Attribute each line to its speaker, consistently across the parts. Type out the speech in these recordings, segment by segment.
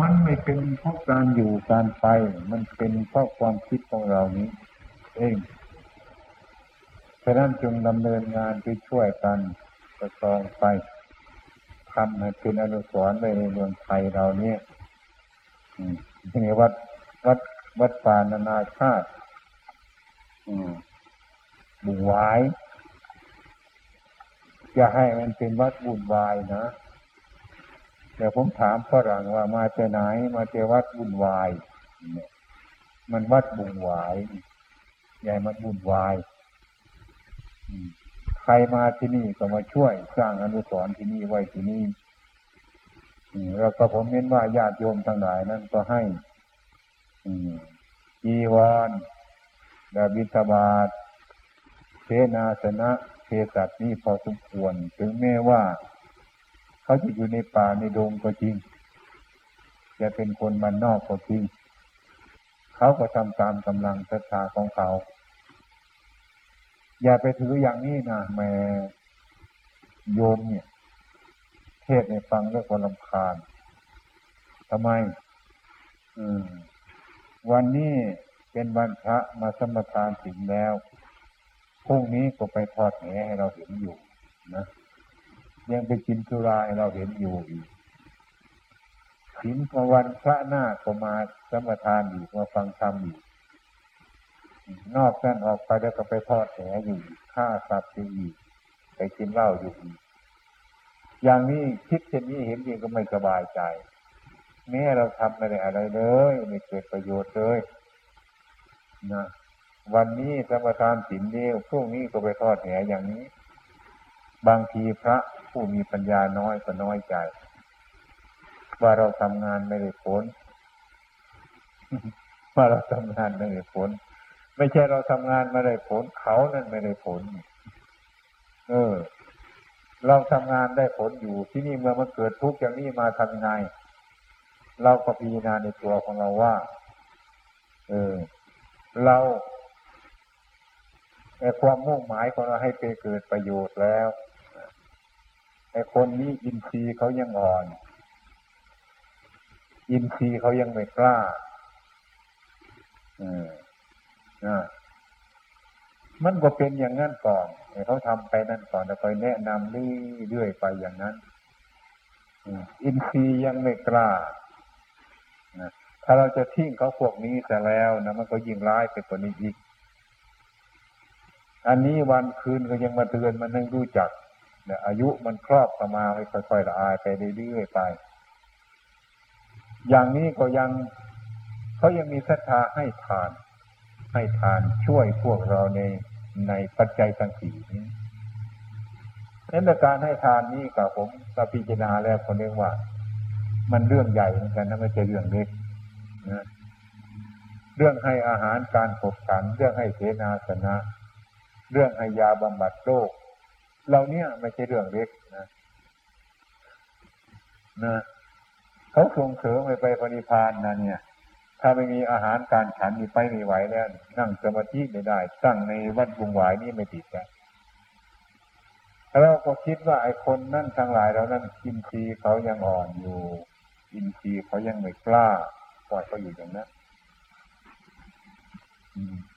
Speaker 1: มันไม่เป็นเพราะการอยู่การไป มันเป็นเพราะความคิดของเรานี้ เองฉะนั้นจึงดำเนินงานที่ช่วยกันประคองไปทำให้เป็นอนุสรณ์ในเมืองไทยเราเนี่ยนี่วัดวัดวัดป่านานาชาติบุญวาย จะให้มันเป็นวัดบุญวายนะ แต่ผมถามฝรั่งว่ามาจากไหน มาจากวัดบุญวายมันวัดบุญวายใหญ่มันบุญวายใครมาที่นี่ก็มาช่วยสร้างอนุสรณ์ที่นี่ไว้ที่นี่แล้วก็ผมเน้นว่าญาติโยมทั้งหลายนั้นก็ให้จีวรดาบิตบาทเทนาสนะเทสัตนี่พอสมควร ถึงแม้ว่า เขาจะอยู่ในป่าในดงก็จริง จะเป็นคนมันนอกก็จริง เขาก็ทำตามกำลังศรัทธาของเขา อย่าไปถืออย่างนี้นะแม่โยมเนี่ย เทศในฟังแล้วก็ลำคาญทำไมอืมวันนี้เป็นวันพระมาสมทานถึงแล้วพรุ่งนี้ก็ไปทอดแหให้เราเห็นอยู่นะ ยังไปกินสุราให้เราเห็นอยู่อีกถึงวันพระหน้าก็มาสมทานอีกมาฟังธรรมอีกนอกนั้นออกไปแล้วก็ไปทอดแหอยู่ฆ่าสัตว์อยู่ไปกินเหล้าอยู่อย่างนี้คิดเช่นนี้เห็นเองก็ไม่สบายใจแม้เราทำไม่ได้อะไรเลยไม่เกิดประโยชน์เลยนะวันนี้สมทานสินเดียวพรุ่งนี้ก็ไปทอดแหอย่างนี้ บางทีพระ ผู้มีปัญญาน้อยก็น้อยใจ ว่าเราทำงานไม่ได้ผล ว่าเราทำงานไม่ได้ผล ไม่ใช่เราทำงานไม่ได้ผล เขานั่นไม่ได้ผล เออ เราทำงานได้ผลอยู่ที่นี่เมื่อมันเกิดทุกข์อย่างนี้มาทำไง เราก็พิจารณาในตัวของเราว่า เออ เราไอ้ความมุ่งหมายของเราให้ไปเกิดประโยชน์แล้ว ไอ้คนนี้อินทรีย์เขายังอ่อน อินทรีย์เขายังไม่กล้าอืมมันก็เป็นอย่างนั้นก่อนเขาทำไปนั่นก่อนแล้วคอยแนะนำเรื่อยๆไปอย่างนั้นอินทรีย์ยังไม่กล้าถ้าเราจะทิ้งเขาพวกนี้แต่แล้วนะมันก็ยิ่งร้ายไปกว่านี้อีก อันนี้วันคืนก็ยังมาเตือนมันให้รู้จัก เนี่ยอายุมันครอบประมาค่อยๆละอายไปเรื่อยๆไป อย่างนี้ก็ยังเขายังมีศรัทธาให้ทาน ให้ทานช่วยพวกเราในในปัจจัยทั้งสี่นี้นั้นการให้ทานนี้กับผมกับพิจารณาแล้วคนเรียกว่า มันเรื่องใหญ่เหมือนกันนะไม่ใช่เรื่องเล็กนะเรื่องให้อาหารการขบฉัน เรื่องให้เสนาสนะ เรื่องให้ยาบำบัดโรค เราเนี่ยไม่ใช่เรื่องเล็กนะนะเขาส่งเสริมไปไปปณิพานนะเนี่ย ถ้าไม่มีอาหารการฉันมีไปไม่ไหวแล้ว นั่งสมาธิไม่ได้ ตั้งในวัดบุงหวายนี่ไม่ติดกันเราก็คิดว่าไอ้คนนั่นทั้งหลายเรานั่นอินทรีย์เขายังอ่อนอยู่อินทรีย์เขายังไม่กล้าปล่อยเขาอยู่อย่างนั้น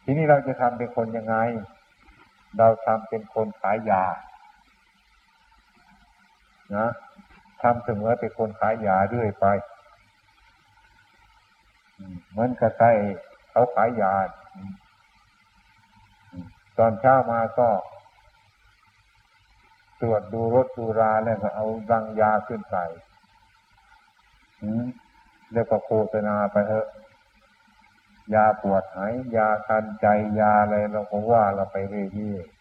Speaker 1: ทีนี้เราจะทำเป็นคนยังไง เราทำเป็นคนขายยา นะทำเสมอเป็นคนขายยาเรื่อยไปเหมือนกับใส่เขาขายยาตอนเช้ามาก็ตรวจดูรถดูราแล้วก็เอาดังยาขึ้นใส่แล้วก็โฆษณาไปเถอะ ยาปวดหาย ยาคันใจยาอะไรเราก็ว่าเราไปเรื่อยๆ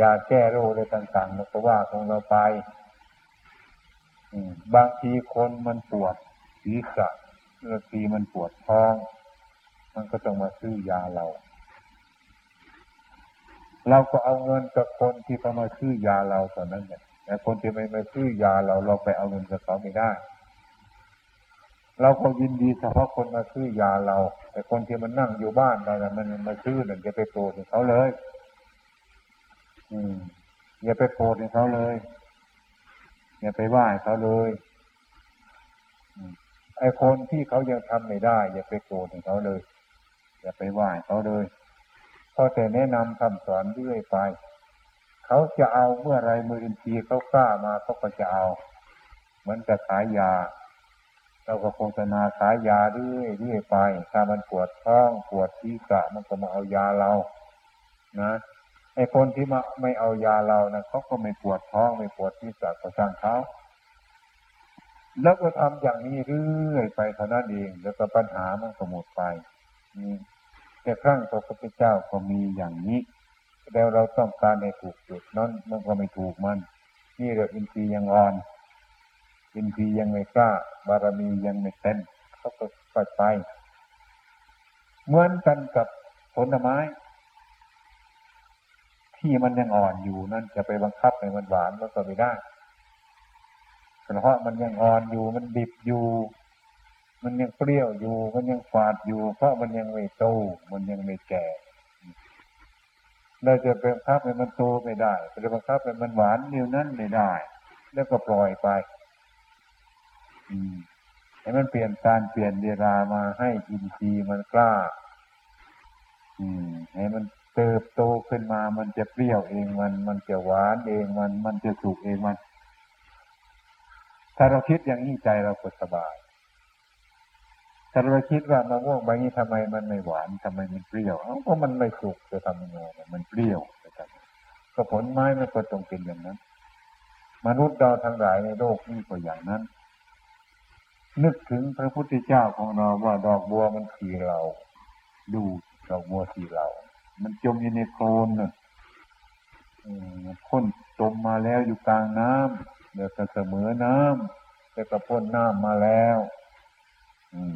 Speaker 1: ยาแก้โรคอะไรต่างๆเราก็ว่าของเราไปบางทีคนมันปวดศีรษะเมื่อทีมันปวดท้อง มันก็ต้องมาซื้อยาเรา เราก็เอาเงินกับคนที่เขามาซื้อยาเราตอนนั้นเนี่ยแต่คนที่ไม่มาซื้อยาเราเราไปเอาเงินกับเขาไม่ได้ เราก็ยินดีเฉพาะคนมาซื้อยาเรา แต่คนที่มันนั่งอยู่บ้านเราเนี่ยมันมาซื้อเนี่ยจะไปโปรดเขาเลย อย่าไปโปรดเขาเลย อย่าไปไหว้เขาเลยไอ้คนที่เขายังทำไม่ได้ อย่าไปโกรธเขาเลย อย่าไปว่าเขาเลยพอแต่แนะนำคำสอนเรื่อยไป เขาจะเอาเมื่อไรมืออินทรีย์เขากล้ามาเขาก็จะเอา เหมือนกับขายยา เราก็โฆษณาขายยาเรื่อยเรื่อยไป ถ้ามันปวดท้องปวดที่กะมันก็มาเอายาเรา นะ ไอ้คนที่มาไม่เอายาเรานะเขาก็ไม่ปวดท้องไม่ปวดที่กะก็ช่างเขาแล้วก็ทำอย่างนี้เรื่อยไปเท่านั้นเองแล้วก็ปัญหามันก็หมดไปแต่ครั้งพระพุทธเจ้าก็มีอย่างนี้ แล้วเราต้องการในถูกจุดนั้นมันก็ไม่ถูกมัน นี่เราอินทรีย์ยังอ่อน อินทรีย์ยังไม่กล้า บารมียังไม่เต็มเขาก็ปไป เหมือนกันกับผลไม้ ที่มันยังอ่อนอยู่นั่นจะไปบังคับให้มันหวานมันก็ไม่ได้เพราะมันยังอ่อนอยู่มันดิบอยู่ มันยังเปรี้ยวอยู่ มันยังฝาดอยู่ เพราะมันยังไม่โตมันยังไม่แก่เราจะเป็นคับให้มันโตไม่ได้จะบังคับให้มันหวานนิ้วนั้นไม่ได้ แล้วก็ปล่อยไป อืมให้มันเปลี่ยนการเปลี่ยนเวลามาให้อินทรีย์มันกล้า อืมให้มัน เติบโตขึ้นมา มันจะเปรี้ยวเองมัน มันจะหวานเองมัน มันจะสุกเองมัน ถ้าเราคิดอย่างนี้ใจเราก็สบาย ถ้าเราคิดว่ามะม่วงใบนี้ทำไมมันไม่หวานทำไมมันเปรี้ยวเอ้าก็มันไม่สุกจะทำยังไงมันเปรี้ยวจะทำก็ผลไม้มันก็ต้องเป็นอย่างนั้น มนุษย์เราทั้งหลายในโลกนี้ก็อย่างนั้น นึกถึงพระพุทธเจ้าของเราว่าดอกบัวมันคือเรา ดูดอกบัวคือเรา มันจมอยู่ในโคลนน่ะพ้นจมมาแล้วอยู่กลางน้ำเดี๋ยวก็เสมอน้ำเดี๋ยวก็พ้นน้ำมาแล้วอืม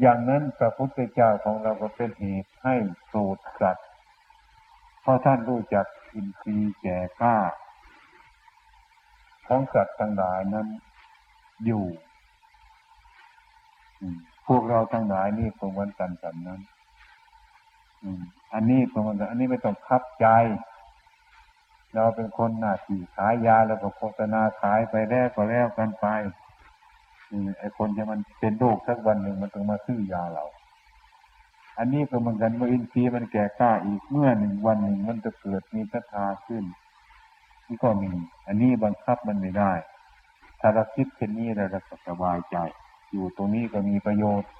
Speaker 1: อย่างนั้นพระพุทธเจ้าของเราก็เป็นเหตุให้สูตรสัตว์เพราะท่านรู้จักอินทรีย์แก่กล้าของสัตว์ทั้งหลายนั้นอยู่พวกเราทั้งหลายนี่คงวันกันสันนั้น อันนี้คงวันกันอันนี้ไม่ต้องคับใจ เราเป็นคนหน้าที่ขายยาแล้วก็โฆษณาขายไปแล้วก็แล้วกันไปไอ้คนที่มันเป็นโรคสักวันหนึ่งมันต้องมาซื้อยาเรา อันนี้ก็เหมือนกันเมื่ออินทรีย์มันแก่กล้าอีกเมื่อหนึ่งวันหนึ่งมันจะเกิดมีศรัทธาขึ้นนี่ก็มี อันนี้บังคับมันไม่ได้ ถ้าเราคิดเช่นนี้เราจะสบายใจ อยู่ตรงนี้ก็มีประโยชน์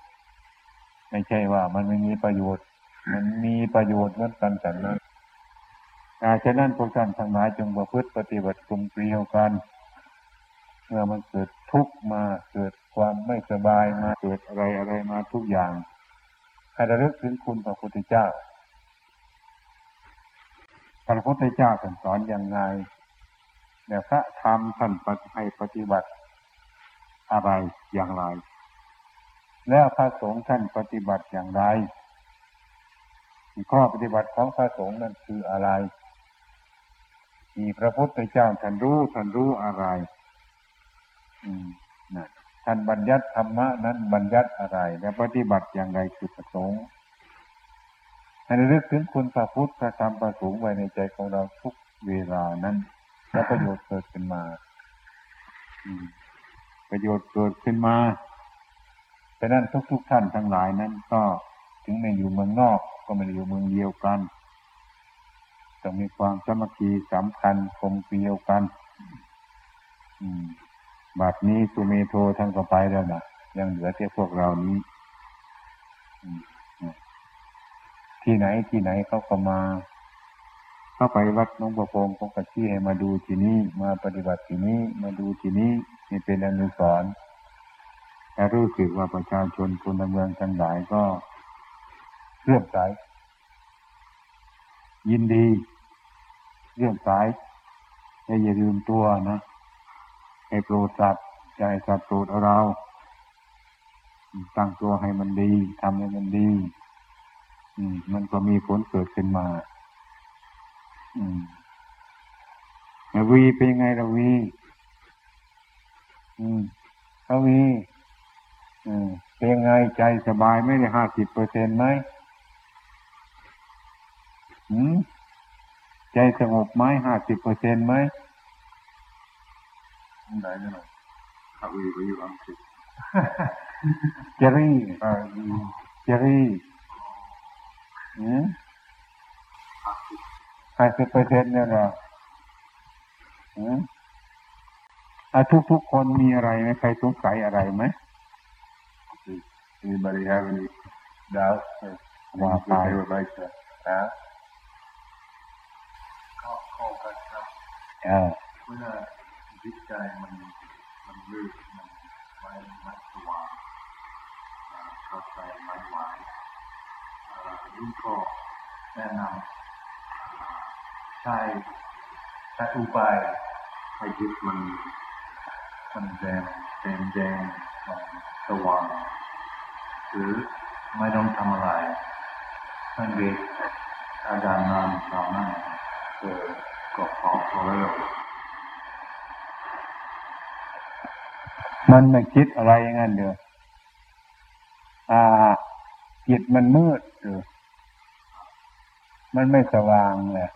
Speaker 1: ไม่ใช่ว่ามันไม่มีประโยชน์ มันมีประโยชน์เหมือนกันแต่นั้นอาฉะนั้นพวกท่านทั้งหลายจงประพฤติปฏิบัติกลมเกลียวกัน เมื่อมันเกิดทุกข์มาเกิดความไม่สบายมาเกิดอะไรอะไรมาทุกอย่าง ให้ระลึกถึงคุณพระพุทธเจ้า พระพุทธเจ้าท่านสอนอย่างไรแต่พระธรรมท่านให้ปฏิบัติอะไรอย่างไร แล้วพระสงฆ์ท่านปฏิบัติอย่างไร ข้อปฏิบัติของพระสงฆ์นั้นคืออะไรมีพระพุทธเจ้าท่านรู้ท่านรู้อะไรท่านบัญญัติธรรมะนั้นบัญญัติอะไร และปฏิบัติอย่างไรคือประสงค์ให้ระลึกถึงคุณพระพุทธพระธรรมพระสงฆ์ไว้ในใจของเราทุกเวลานั้นและประโยชน์เกิดขึ้นมาประโยชน์เกิดขึ้นมาแต่นั้นทุกๆท่านทั้งหลายนั้นก็ถึงในอยู่เมืองนอก ก็ไม่ได้อยู่เมืองเดียวกันต้องมีความสมัคคีสำคัญคงเกลียวกันอืมบัดนี้สุเมโททั้งก็ไปแล้วนะยังเหลือแต่พวกเรานี้ที่ไหนที่ไหนเขาก็มาเข้าไปวัดน้องประพงศ์เขาก็ชี้ให้มาดูที่นี้มาปฏิบัติที่นี้มาดูที่นี้นี่เป็นอนุสรณ์แต่รู้สึกว่าประชาชนคนเมืองทั้งหลายก็ เลื่อมใสยินดีเรื่องสายอย่าลืมตัวนะให้โปรดสัตว์ใจสัตว์โปรดเราตั้งตัวให้มันดีทำให้มันดี อืม มันก็มีผลเกิดขึ้นมา อืมวีเป็นยังไงเราวี อืมเขาวี อืมเป็นยังไงใจสบายไม่ได้ห้าสิบเปอร์เซ็นต์ไหม ใจสงบไหมห้าสิบเปอร์เซ็นไหมไหนหน่อย
Speaker 2: ขับวีไปอยู่อังกฤษ
Speaker 1: เจอรี่เออเจอรี่อืมห้าสิบเปอร์เซ็นต์เนี่ยเหรออืมอะทุกทุกๆคนมีอะไรไหมใครสงสัยอะไรไหม
Speaker 2: Anybody have any doubts or
Speaker 1: ว่า
Speaker 2: things
Speaker 1: ไป
Speaker 2: that they would like to ask?
Speaker 3: ก็ข้อกันครับ
Speaker 1: เมื่
Speaker 3: อจิตใจมันมันมืดมันไม่ไม่สว่างเข้าใจไม่ไหวอ่ารุ่นก็แนะนำใช้ใช้อุบายให้จิตมันมันแดงแดงแดงสว่างหรือไม่ต้องทำอะไรสังเกตอาการย์นานตามนั้นเออ ก็พอพอแล้ว
Speaker 1: มันไม่คิดอะไรอย่างนั้นเด้ออ่าจิตมันมืดเด้อมันไม่สว่างเลย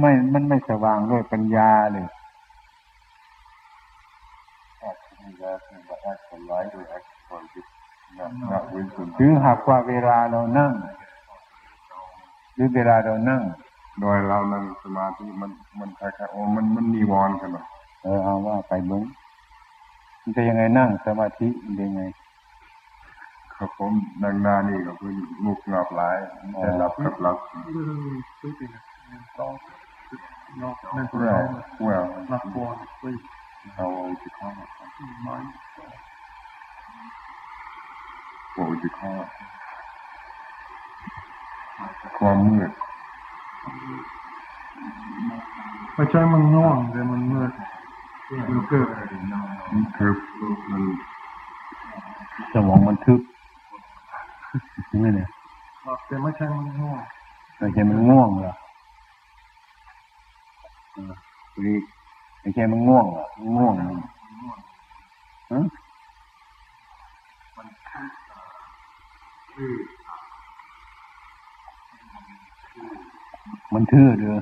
Speaker 1: ไม่ มันไม่สว่างด้วยปัญญาเลยหรือหากว่าเวลาเรานั่ง หรือเวลาเรานั่ง
Speaker 2: โดยเรานั่งสมาธิมันมันคล้ายๆโอ้มันมันมีวรณ์กันเนาะ
Speaker 1: เออเอาว่าไปเบิ้งมันจะยังไงนั่งสมาธิมันจะยังไง
Speaker 2: ครับผมดังหน้านี่ก็เพิ่งงุกงับหลายแต่หลับกับหลับ
Speaker 3: Literally sleeping and thought, not mental
Speaker 2: well
Speaker 3: illness,
Speaker 2: well
Speaker 3: not born to sleep.
Speaker 2: how would you call it
Speaker 3: Mind.
Speaker 2: what would you call it ความมืด
Speaker 3: ไม่ใช่มันง่วงแต่มันมืดมันเกิด
Speaker 2: มันคือมัน
Speaker 1: สมองมันทึบนี่เนี่ย
Speaker 3: แต่ไม่ใช่มันง่วง
Speaker 1: ไม่ใช่มันง่วงเหรอเออนี่ไม่ใช่มันง่วงเหรอมันง่วงมันฮะ
Speaker 3: คือ
Speaker 1: มั มันทื่อเด้อ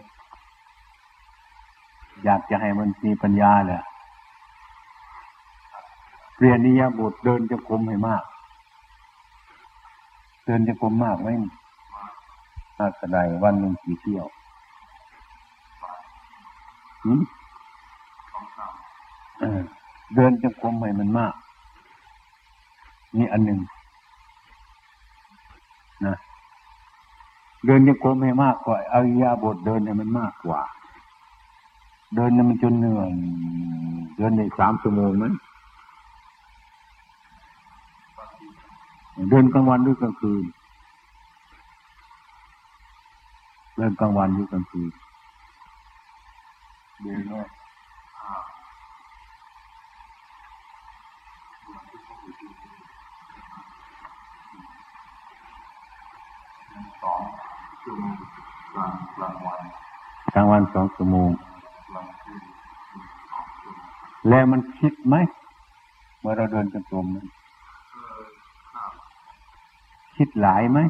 Speaker 1: อยากจะให้มันมีปัญญาแหละเปลี่ยนนิยาบทเดินจะกรมให้มาก เดินจะกรมมากไหมมากกระไดวันหนึ่งกี่เที่ยวหืมเดินจะกรมให้มันมาก นี่อันหนึ่งนะ เดินยังกรมให้มากกว่าอาอิริยาบทเดินให้มันมากกว่า เดินเนี่ยมันจนเหนื่อยเดินในสามชั่วโมงไหมเดินกลางวันหรือกลางคืน เดินกลางวันหรือกลางคืน
Speaker 2: เดินว่า
Speaker 3: สองชั่วโมง กลางกลางวัน
Speaker 1: กลางวันสองชั่วโมง
Speaker 3: กลางคืน
Speaker 1: แล้วมันคิดไหมเมื่อเราเดินจงกรมนั้นคิดหลายไหม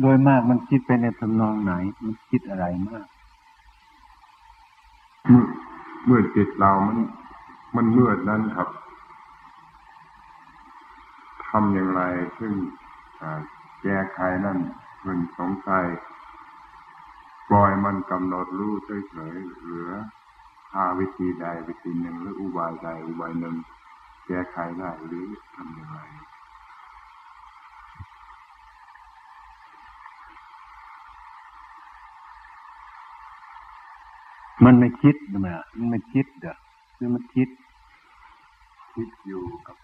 Speaker 1: โดยมากมันคิดไปในทำนองไหน มันคิดอะไรมาก
Speaker 2: เมื่อเมื่อจิตเรามัน มันมืดนั้นครับ ทำอย่างไรซึ่งแก้ไขนั่นเพิ่นสงสัยปล่อยมันกำหนดรู้เฉยๆเหลือหาวิธีใดวิธีหนึ่งหรืออุบายใดอุบายหนึ่งแก้ไขได้หรือทำอย่างไร
Speaker 1: มันไม่คิดใช่อะมันไม่คิดเด้อคือมันคิด
Speaker 2: คิดอยู่ครับ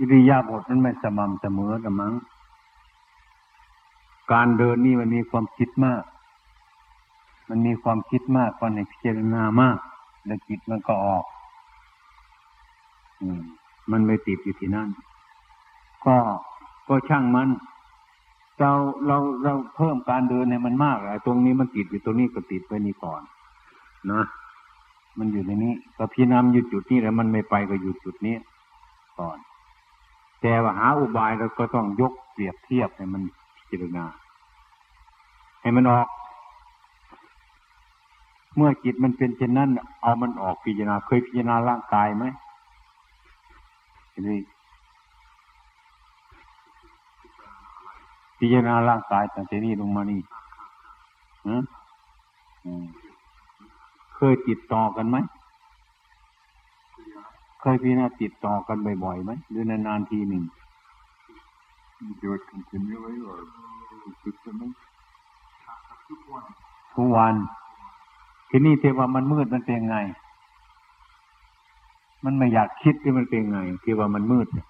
Speaker 1: อิริยาบถมันไม่สม่ำเสมอกันมั้ง การเดินนี่มันมีความคิดมาก มันมีความคิดมากกว่าในพิจารณามาก แล้วจิตมันก็ออก อืม มันไม่ติดอยู่ที่นั่น ก็ก็ช่างมัน เราเราเราเพิ่มการเดินให้มันมากอ้ตรงนี้มันติดอยู่ตรงนี้ก็ติดไว้นี่ก่อน นะมันอยู่ในนี้ก็พี่นำอยู่จุดนี้แล้วมันไม่ไปก็อยู่จุดนี้ก่อน แต่ว่าหาอุบายเราก็ต้องยกเปรียบเทียบให้มันพิจารณา ให้มันออก เมื่อจิตมันเป็นเช่นนั้น เอามันออกพิจารณา เคยพิจารณาร่างกายไหมนี้พิจารณาร่างกายตั้งแต่นี้ลงมานี่เคยติดต่อกันไหม เคยพิจารณาติดต่อกันบ่อยๆไหมหรือนานๆทีหนึ่ง
Speaker 2: do it continually or consistently
Speaker 1: ทุกวันทีนี้เทว่ามันมืดมันเป็นไง มันไม่อยากคิดที่มันเป็นไงที่ว่ามันมืดเนี่ย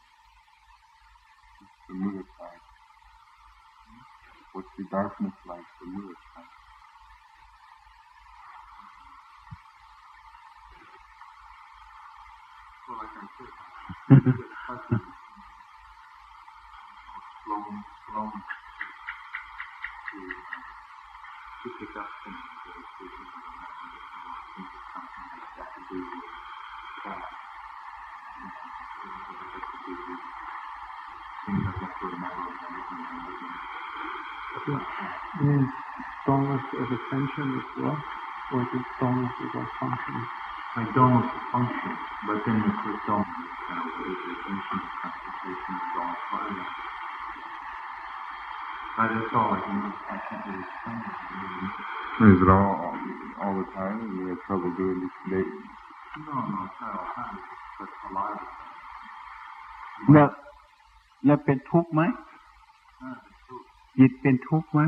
Speaker 2: the mood side what's the darkness like the mood side
Speaker 3: Well, like I said, it's touching, flowing, flowing to, uh, to pick up things that are speaking of the mind, that you know, think of something that's got to do with that, you know, or that has to do with things that have to remember and everything and everything.
Speaker 4: means dullness of attention as well, or just dullness of our functioning.
Speaker 3: My dullness of function, but then the first dullness, kind of what is the attention, concentration, dullness, what is that? Uh, that's all I can, I can't really explain it. really.
Speaker 2: is it all all the time you have trouble doing this today
Speaker 3: No, no, it's not all the time, it's just but a lot of the time.
Speaker 1: แล้วแล้วเป็นทุกข์ไหม
Speaker 3: Ah, it's true.
Speaker 1: จิตเป็นทุกข์ไหม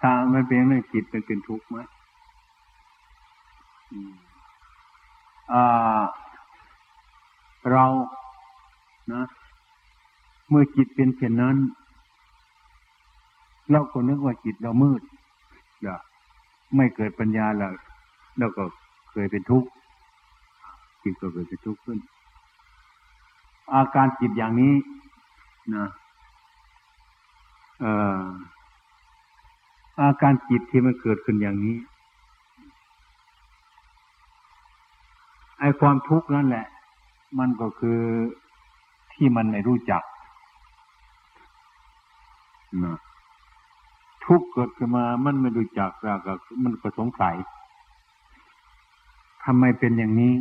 Speaker 1: ถ้าไม่เป็นเรื่องจิตเป็นเป็นทุกข์ไหมอืมอ่า เรานะเมื่อจิตเป็นเช่นนั้น เราก็นึกว่าจิตเรามืดอย่าไม่เกิดปัญญาแล้วเราก็เคยเป็นทุกข์จิตก็เกิดเป็นทุกข์ขึ้น อาการจิตอย่างนี้นะออาการจิตที่มันเกิดขึ้นอย่างนี้ ไอ้ความทุกข์นั่นแหละ มันก็คือที่มันไม่รู้จักนะทุกข์เกิดขึ้นมา มันไม่รู้จักแล้วก็มันก็สงสัยทำไมเป็นอย่างนี้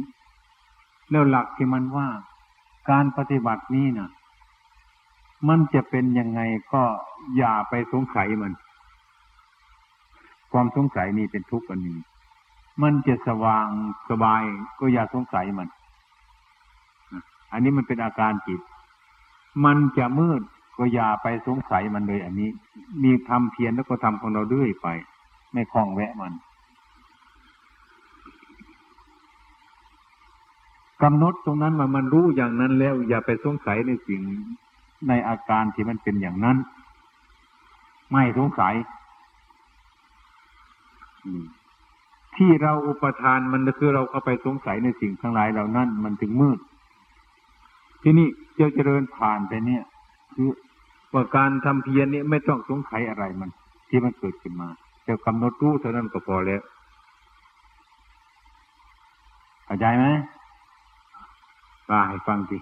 Speaker 1: แล้วหลักที่มันว่า การปฏิบัตินี้นะมันจะเป็นยังไงก็อย่าไปสงสัยมัน ความสงสัยนี่เป็นทุกข์อันหนึ่ง มันจะสว่างสบายก็อย่าสงสัยมัน อันนี้มันเป็นอาการจิต มันจะมืดก็อย่าไปสงสัยมันเลย อันนี้ มีทำเพียรแล้วก็ทำของเราเรื่อยไป ไม่คล้องแวะมันกำหนดตรงนั้นมามันรู้อย่างนั้นแล้ว อย่าไปสงสัยในสิ่งในอาการที่มันเป็นอย่างนั้น ไม่สงสัย อืม ที่เราอุปทานมันก็คือเราเข้าไปสงสัยในสิ่งทั้งหลายเหล่านั้น มันถึงมืด ที่นี่เจ้าเจริญผ่านไปเนี่ย คือว่าการทำเพียรนี่ไม่ต้องสงสัยอะไรมัน ที่มันเกิดขึ้นมาแต่กำหนดรู้เท่านั้นก็พอแล้วเข้าใจไหมว่าให้ฟังสิ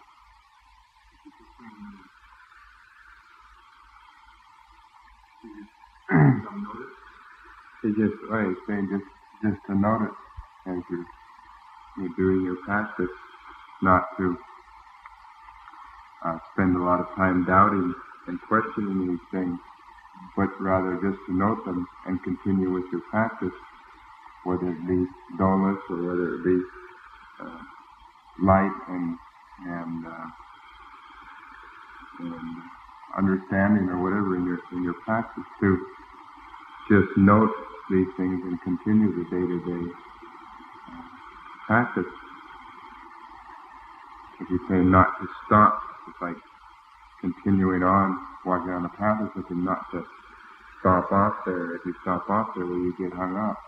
Speaker 2: It's just right, saying just just to notice as you're you're doing your practice, not to uh, spend a lot of time doubting and questioning these things, but rather just to note them and continue with your practice, whether it be dullness or whether it be uh, light and and uh, and understanding or whatever in your in your practice to just note these things and continue the day-to-day uh, practice. If you say not to stop, it's like continuing on walking on the path or something, not to stop off there. If you stop off there, well, you get hung up.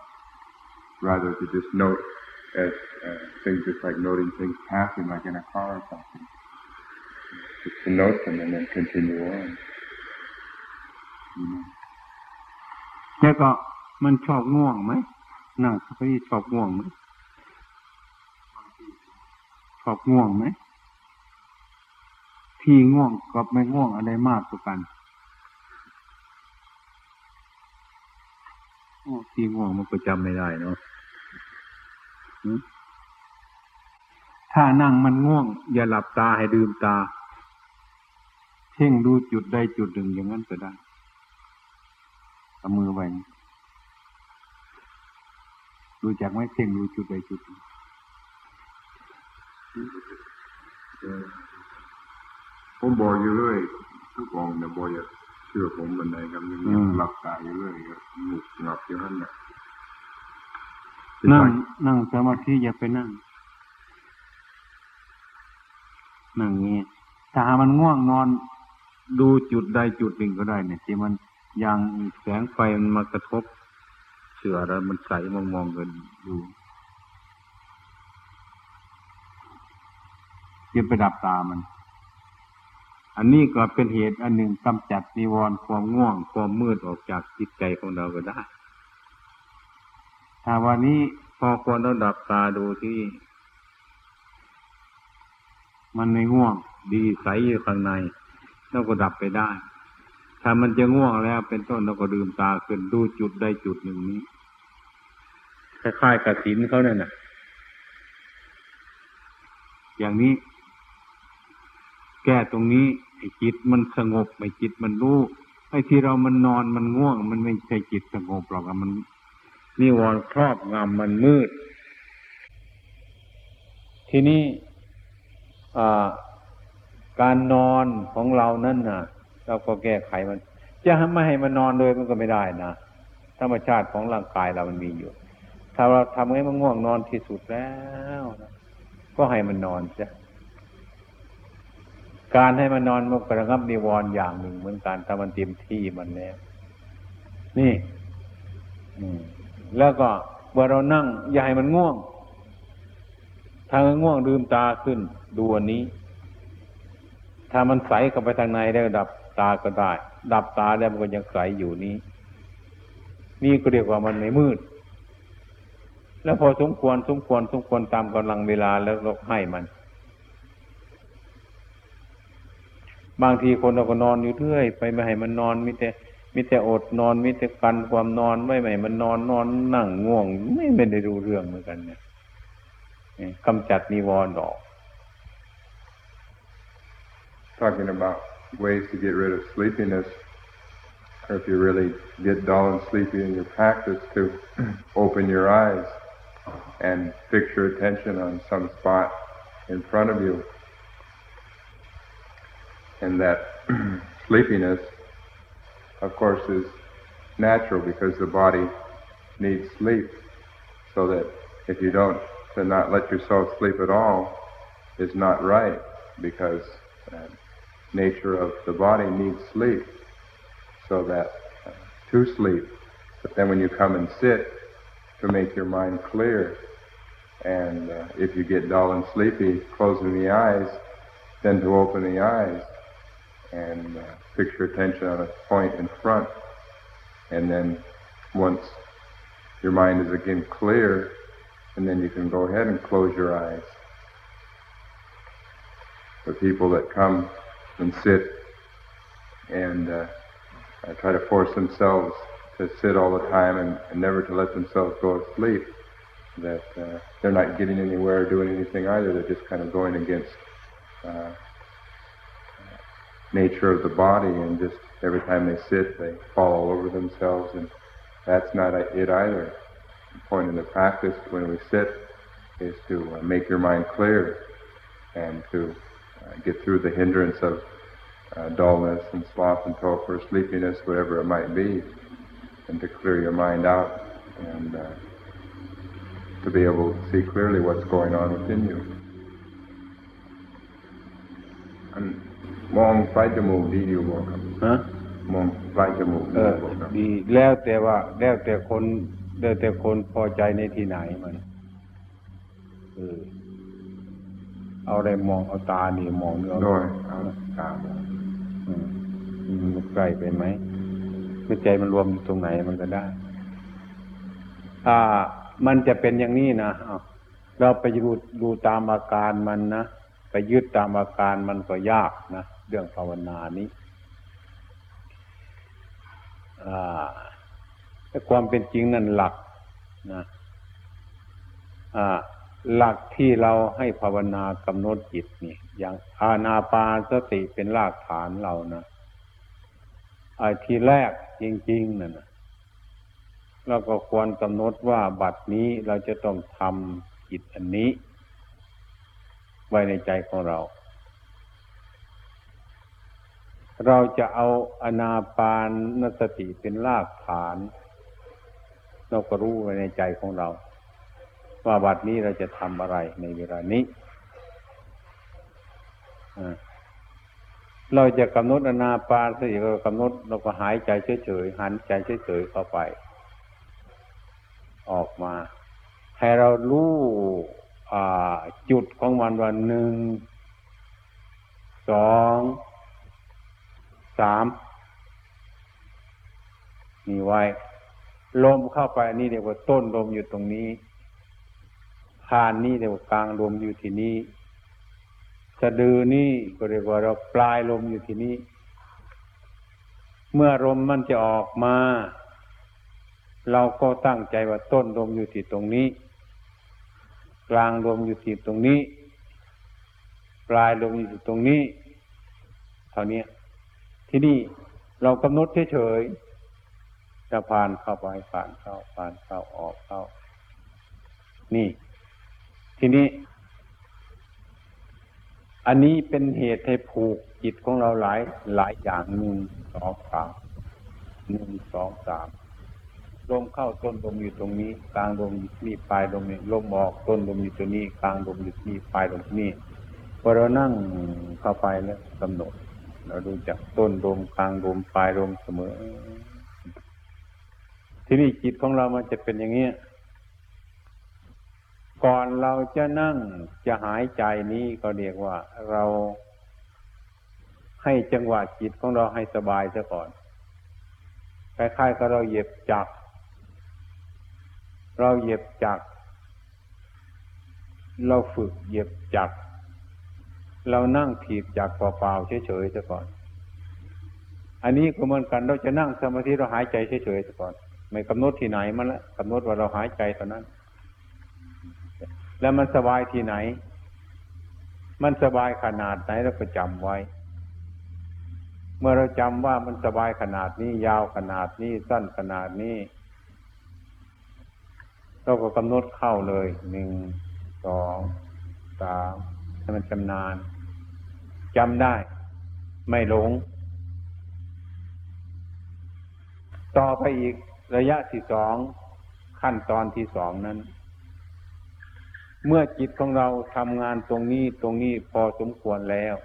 Speaker 2: Rather to just note as uh, things just like noting things passing, like in a car or something. Just to note them and then continue on. You know.
Speaker 1: แล้วก็มันชอบง่วงไหมนั่งสมาธิชอบง่วงไหมชอบง่วงไหมที่ง่วงกับไม่ง่วงอะไรมากกว่ากันอที่ง่วงมันก็จำไม่ได้เนาะถ้านั่งมันง่วง อย่าหลับตาให้ดื่มตา เพ่งดูจุดใดจุดหนึ่งอย่างนั้นก็ได้ เอามือไว้นี่รู้จักไหมเพ่งดูจุดใดจุดหนึ่ง
Speaker 2: ผมบอกอยู่เรื่อยทุกองเนี่ยบอกอย่าเชื่อผมบันไดครับยังหลับตาอยู่เรื่อยครับหนุกหงับอยู่นั่นแหละ
Speaker 1: นั่งนั่งสมาธิอย่าไปนั่ง นั่งงี้ถ้าหามันง่วงนอน ดูจุดใดจุดหนึ่งก็ได้เนี่ยที่มัน ยังแสงไฟมันมากระทบเสือแล้วมันใสมองมองๆกันดูอย่าไปดับตามัน อันนี้ก็เป็นเหตุอันหนึ่งกำจัดนิวรณ์ความง่วง ความมืดออกจากจิตใจของเราก็ได้ ถ้าวันนี้พอควรเราดับตาดูที่ มันไม่ง่วง ดีใสอยู่ข้างใน เราก็ดับไปได้ ถ้ามันจะง่วงแล้ว เป็นต้นเราก็ดื่มตาขึ้นดูจุดใดจุดหนึ่งนี้คล้ายๆกับศีลเขาเนี่ยนะอย่างนี้ แก้ตรงนี้ไอ้จิตมันสงบไอ้จิตมันรู้ไอ้ที่เรามันนอนมันง่วง มันไม่ใช่จิตสงบหรอกอะมันนิวรณ์ครอบงำมันมืด ทีนี้อ่าการนอนของเรานั่นน่ะ เราก็แก้ไขมัน จะไม่ให้มันนอนเลยมันก็ไม่ได้นะธรรมชาติของร่างกายเรามันมีอยู่ ถ้าเราทำให้มันง่วงนอนที่สุดแล้วนะก็ให้มันนอนซะการให้มันนอนมันกระงับนิวรณ์อย่างหนึ่ง เหมือนกันถ้ามันเต็มที่มันแล้วนี่แล้วก็เมื่อเรานั่ง อย่าให้มันง่วง ถ้ามันง่วงลืมตาขึ้นดูอันนี้ ถ้ามันใสเข้าไปทางในได้ดับ ตาก็ได้ ดับตาแล้วมันก็ยังใสอยู่นี้ นี่ก็เรียกว่ามันไม่มืด แล้วพอสมควรสมควรสมควรตามกำลังเวลาแล้วเราให้มัน บางทีคนเราก็นอนอยู่เรื่อย ไปไม่ให้มันนอนมิแต่มิแต่อดนอนมิแต่กันความนอนไม่ไม่ให้มันนอนนอนนั่งง่วง ไม่ไม่ได้รู้เรื่องเหมือนกันเนี่ยนี่กำจัดนิวรณ์ออก
Speaker 2: talking about ways to get rid of sleepiness, or if you really get dull and sleepy in your practice, to open your eyes and fix your attention on some spot in front of you. And that sleepiness, of course, is natural because the body needs sleep. So that if you don't, to not let yourself sleep at all is not right because uh, nature of the body needs sleep so that uh, to sleep. But then when you come and sit, to make your mind clear, and uh, if you get dull and sleepy, closing the eyes, then to open the eyes and uh, fix your attention on a point in front. And then once your mind is again clear, and then you can go ahead and close your eyes. The people that come and sit and uh, uh, try to force themselves to sit all the time and, and never to let themselves go to sleep, that uh, they're not getting anywhere or doing anything either. They're just kind of going against uh, nature of the body and just every time they sit, they fall all over themselves, and that's not it either. The point in the practice when we sit is to uh, make your mind clear and to get through the hindrance of uh, dullness and sloth and torpor, sleepiness, whatever it might be, and to clear your mind out and uh, to be able to see clearly what's going on within you. อันมองปลายจมูกดีอยู่บ่ครับ
Speaker 1: ฮะ
Speaker 2: มองปลายจมูก
Speaker 1: เอ
Speaker 2: ดี
Speaker 1: อ
Speaker 2: บ่ครับ
Speaker 1: ดีแล้วแต่ว่า แล้วแต่คนแล้วแต่คนพอใจในที่ไหนมันเออ เอาอะไรมองเอาตานี่มองเนื้อ
Speaker 2: โดยเอาตามอง
Speaker 1: อืมมันใกล้ไปไหมคือใจมันรวมอยู่ตรงไหนมันก็ได้อ่ามันจะเป็นอย่างนี้นะอ้าวเราไปดูดูตามอาการมันนะไปยึดตามอาการมันก็ยากนะเรื่องภาวนานี้อ่าแต่ความเป็นจริงนั่นหลักนะอ่า หลักที่เราให้ภาวนากำหนดจิตนี่อย่างอาณาปานสติเป็นรากฐานเรานะไอ้ที่แรกจริงๆนั่นนะเราก็ควรกำหนดว่าบัดนี้เราจะต้องทำจิตอันนี้ ไว้ในใจของเรา เราจะเอาอนาปานนสติเป็นรากฐาน เราก็รู้ไว้ในใจของเรา ว่าบัดนี้เราจะทำอะไรในเวลานี้เราจะกำหนดอนาปานสติเรากำหนดเราก็หายใจเฉยๆหันใจเฉยๆเข้าไป ออกมา ให้เรารู้จุดของมันวันหนึ่งสองสามนี่ไว้ ลมเข้าไปนี่เรียกว่าต้นลมอยู่ตรงนี้ คานนี่เรียกว่ากลางลมอยู่ที่นี่สะดือนี่ก็เรียกว่าเราปลายลมอยู่ที่นี่เมื่อลมมันจะออกมา เราก็ตั้งใจว่าต้นลมอยู่ที่ตรงนี้ กลางลมอยู่ที่ตรงนี้ ปลายลมอยู่ที่ตรงนี้เท่านี้ที่นี่เรากำหนดเฉยๆจะผ่านเข้าไปผ่านเข้าผ่านเข้าออกเข้า นี่ ทีนี้ อันนี้เป็นเหตุให้ผูกจิตของเราหลายหลายอย่างหนึ่งสองสามหนึ่งสองสามลมเข้าต้นลมอยู่ตรงนี้ กลางลมอยู่ที่นี่ปลายลมนี่ลมออกต้นลมอยู่ตรงนี้ กลางลมอยู่ที่นี่ปลายลมนี่พอเรานั่งเข้าไปแล้วกำหนด เราดูจากต้นลมกลางลมปลายลมเสมอ ที่นี่จิตของเรามันจะเป็นอย่างนี้ ก่อนเราจะนั่งจะหายใจนี้ก็เรียกว่าเราให้จังหวะจิตของเราให้สบายซะก่อน คล้ายๆกับเราเหยียบจักรเราเหยียบจักรเราฝึกเหยียบจักรเรานั่งถีบจักรเปล่าๆเฉยๆซะก่อน อันนี้ก็เหมือนกันเราจะนั่งสมาธิเราหายใจเฉยๆซะก่อน ไม่กำหนดที่ไหนมันละกำหนดว่าเราหายใจตอนนั้น แล้วมันสบายที่ไหน มันสบายขนาดไหนเราก็จำไว้ เมื่อเราจำว่ามันสบายขนาดนี้ยาวขนาดนี้สั้นขนาดนี้ เราก็กำหนดเข้าเลยหนึ่งสองสามให้มันชำนาญจำได้ ไม่หลง ต่อไปอีกระยะที่สองขั้นตอนที่สองนั้น เมื่อจิตของเราทำงานตรงนี้ตรงนี้พอสมควรแล้ว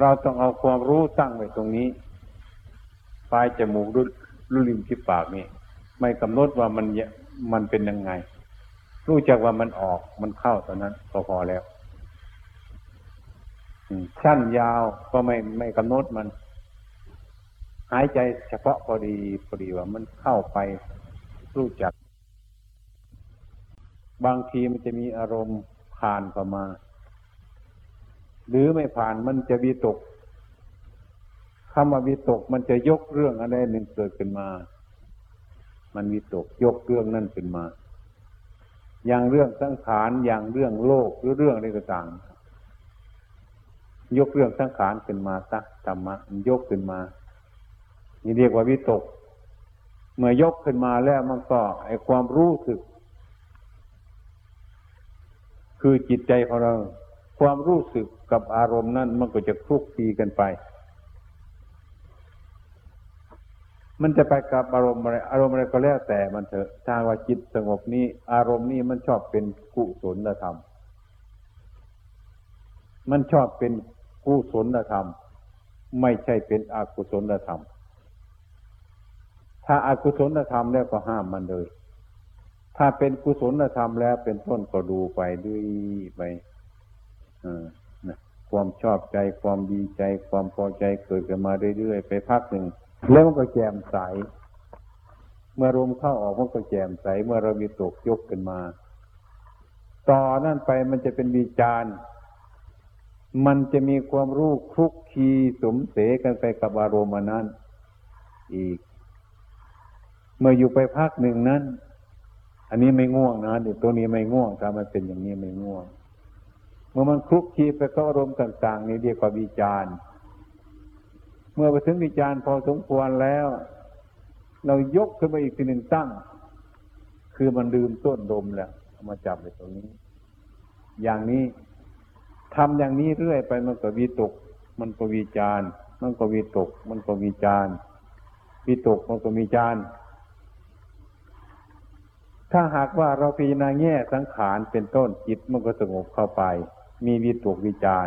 Speaker 1: เราต้องเอาความรู้ตั้งไว้ตรงนี้ ปลายจมูกรุรุริมที่ปากนี่ไม่กำหนดว่ามันมันเป็นยังไง รู้จักว่ามันออกมันเข้าตอนนั้นพอพอแล้วสั้นยาวก็ไม่ไม่กำหนดมัน หายใจเฉพาะพอดีพอดีว่ามันเข้าไปรู้จัก บางทีมันจะมีอารมณ์ผ่านเข้ามา หรือไม่ผ่านมันจะวิตกคำว่าวิตกมันจะยกเรื่องอะไรหนึ่งเกิดขึ้นมา มันวิตกยกเรื่องนั่นขึ้นมา อย่างเรื่องสังขารอย่างเรื่องโลกหรือเรื่องอะไรต่างยกเรื่องสังขารขึ้นมาสักธรรมะมันยกขึ้นมานี่เรียกว่าวิตก เมื่อยกขึ้นมาแล้วมันก็ไอความรู้สึก คือจิตใจของเรา ความรู้สึกกับอารมณ์นั้นมันก็จะคลุกคลีกันไป มันจะไปกับอารมณ์อะไรอารมณ์อะไรก็แล้วแต่มันเถอะถ้าว่าจิตสงบนี้ อารมณ์นี้มันชอบเป็นกุศลธรรม มันชอบเป็นกุศลธรรม ไม่ใช่เป็นอกุศลธรรม ถ้าอากุศลธรรมแล้วก็ห้ามมันเลย ถ้าเป็นกุศลธรรมแล้วเป็นต้นก็ดูไปด้วยไปความชอบใจความดีใจ ความพอใจเกิดขึ้นมาเรื่อยๆไปพักหนึ่งแล้วมันก็แจ่มใส เมื่อลมเข้าออกมันก็แจ่มใส เมื่อเรามีตกยกขึ้นมา ต่อนั่นไปมันจะเป็นวิจารณ์มันจะมีความรู้คลุกคีสมเสกันไปกับอารมณ์นั้น อีก เมื่ออยู่ไปพักหนึ่งนั้น อันนี้ไม่ง่วงนะเดี๋ยวตัวนี้ไม่ง่วงถ้ามันเป็นอย่างนี้ไม่ง่วง เมื่อมันคลุกคลีไปก็อารมณ์ต่าง ๆ นี่เรียกว่าวิจารณ์ เมื่อไปถึงวิจารณ์พอสมควรแล้ว เรายกขึ้นมาอีกทีหนึ่งตั้ง คือมันลืมต้นดมแล้วมาจับไปตรงนี้ อย่างนี้ทำอย่างนี้เรื่อยไปมันก็วิตก มันก็วิจาร์มันก็วิตก มันก็วิจาร์วิตกมันก็วิจาร์ ถ้าหากว่าเราพิจารณาแง่สังขารเป็นต้นจิตมันก็สงบเข้าไป มีวิตกวิจาร